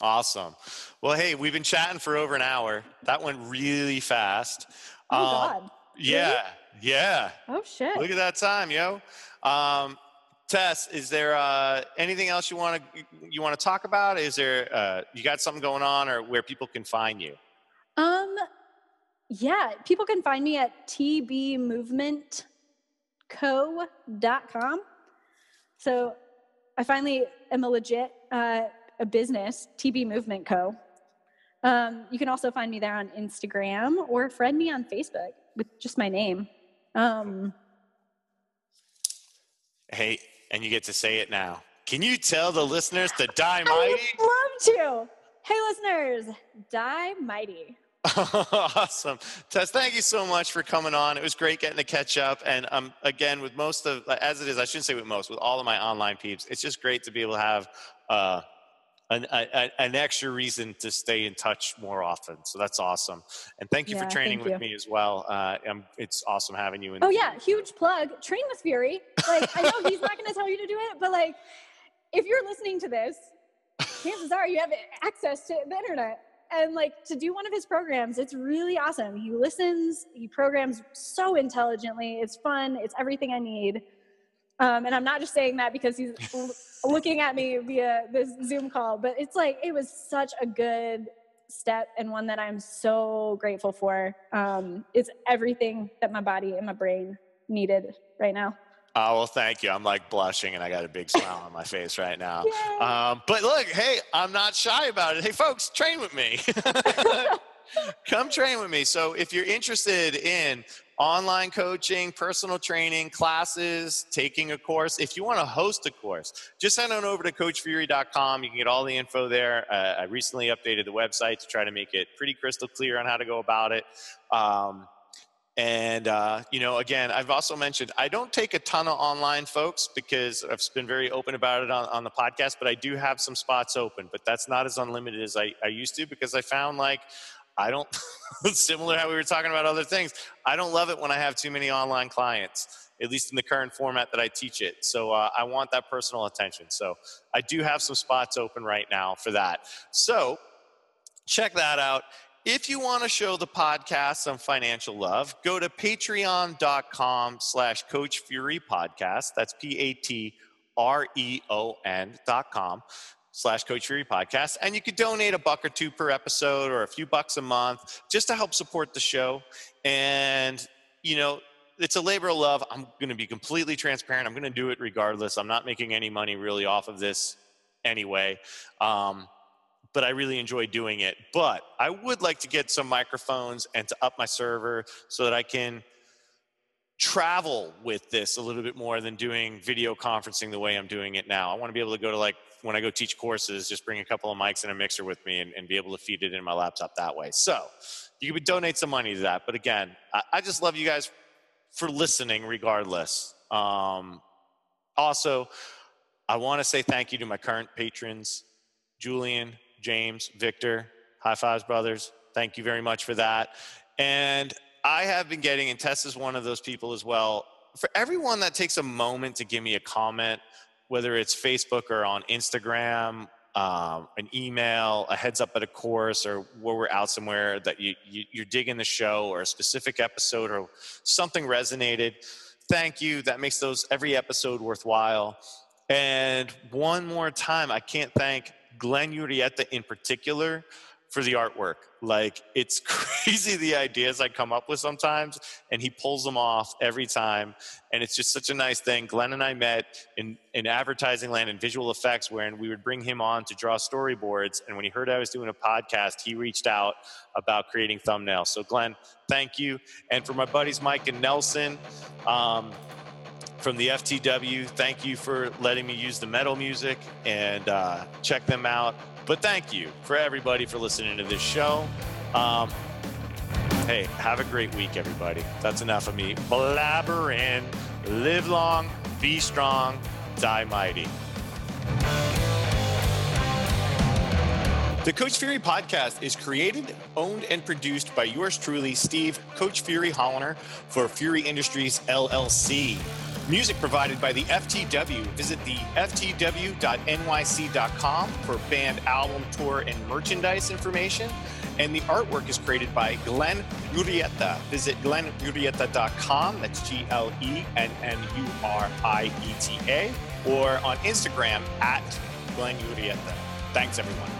Awesome. Well, hey, we've been chatting for over an hour. That went really fast. Oh um, God. Yeah. Really? Yeah. Oh shit. Look at that time, yo. Um, Tess, is there uh, anything else you want to you want to talk about? Is there uh, you got something going on, or where people can find you? Um, yeah, people can find me at tbmovementco.com. So I finally am a legit uh, a business, TB Movement Co. Um, you can also find me there on Instagram or friend me on Facebook with just my name. Um, hey, and you get to say it now. Can you tell the listeners to die mighty? I would love to. Hey, listeners, die mighty. awesome. Tess, thank you so much for coming on. It was great getting to catch up. And um, again, with most of, as it is, I shouldn't say with most, with all of my online peeps, it's just great to be able to have uh, an, a, an extra reason to stay in touch more often. So that's awesome. And thank you yeah, for training with you. me as well. Uh, it's awesome having you. In oh yeah, huge plug. Train with Fury. Like I know he's not going to tell you to do it, but like if you're listening to this, chances are you have access to the internet and like to do one of his programs it's really awesome he listens he programs so intelligently it's fun it's everything i need um, and i'm not just saying that because he's looking at me via this zoom call but it's like it was such a good step and one that i'm so grateful for um, it's everything that my body and my brain needed right now Oh, well, thank you. I'm like blushing and I got a big smile on my face right now. Um, but look, hey, I'm not shy about it. Hey, folks, train with me. Come train with me. So if you're interested in online coaching, personal training, classes, taking a course, if you want to host a course, just head on over to coachfury.com. You can get all the info there. Uh, I recently updated the website to try to make it pretty crystal clear on how to go about it. Um, and, uh, you know, again, I've also mentioned I don't take a ton of online folks because I've been very open about it on, on the podcast, but I do have some spots open, but that's not as unlimited as I, I used to because I found like I don't, similar how we were talking about other things, I don't love it when I have too many online clients, at least in the current format that I teach it. So uh, I want that personal attention. So I do have some spots open right now for that. So check that out. If you want to show the podcast some financial love, go to patreon.com slash Coach Fury Podcast. That's P-A-T-R-E-O-N dot com slash Coach Fury Podcast. And you could donate a buck or two per episode or a few bucks a month just to help support the show. And, you know, it's a labor of love. I'm going to be completely transparent. I'm going to do it regardless. I'm not making any money really off of this anyway. Um, but I really enjoy doing it. But I would like to get some microphones and to up my server so that I can travel with this a little bit more than doing video conferencing the way I'm doing it now. I want to be able to go to like when I go teach courses, just bring a couple of mics and a mixer with me and, and be able to feed it in my laptop that way. So you could donate some money to that. But again, I, I just love you guys for listening regardless. Um, also, I want to say thank you to my current patrons, Julian, James, Victor, high fives, brothers. Thank you very much for that. And I have been getting, and Tess is one of those people as well. For everyone that takes a moment to give me a comment, whether it's Facebook or on Instagram, um, an email, a heads up at a course, or where we're out somewhere that you, you, you're digging the show or a specific episode or something resonated. Thank you. That makes those every episode worthwhile. And one more time, I can't thank Glenn Urieta in particular for the artwork. Like it's crazy the ideas I come up with sometimes, and he pulls them off every time. And it's just such a nice thing. Glenn and I met in, in advertising land and visual effects, wherein we would bring him on to draw storyboards. And when he heard I was doing a podcast, he reached out about creating thumbnails. So Glenn, thank you. And for my buddies Mike and Nelson, um, from the FTW. Thank you for letting me use the metal music and uh, check them out. But thank you for everybody for listening to this show. Um, hey, have a great week, everybody. That's enough of me blabbering. Live long, be strong, die mighty. The Coach Fury podcast is created, owned, and produced by yours truly, Steve Coach Fury Holiner for Fury Industries LLC. Music provided by the FTW. Visit the ftw.nyc.com for band album tour and merchandise information. And the artwork is created by Glenn Urieta. Visit glennurieta.com. That's G L E N N U R I E T A. Or on Instagram at Glenn Urieta. Thanks, everyone.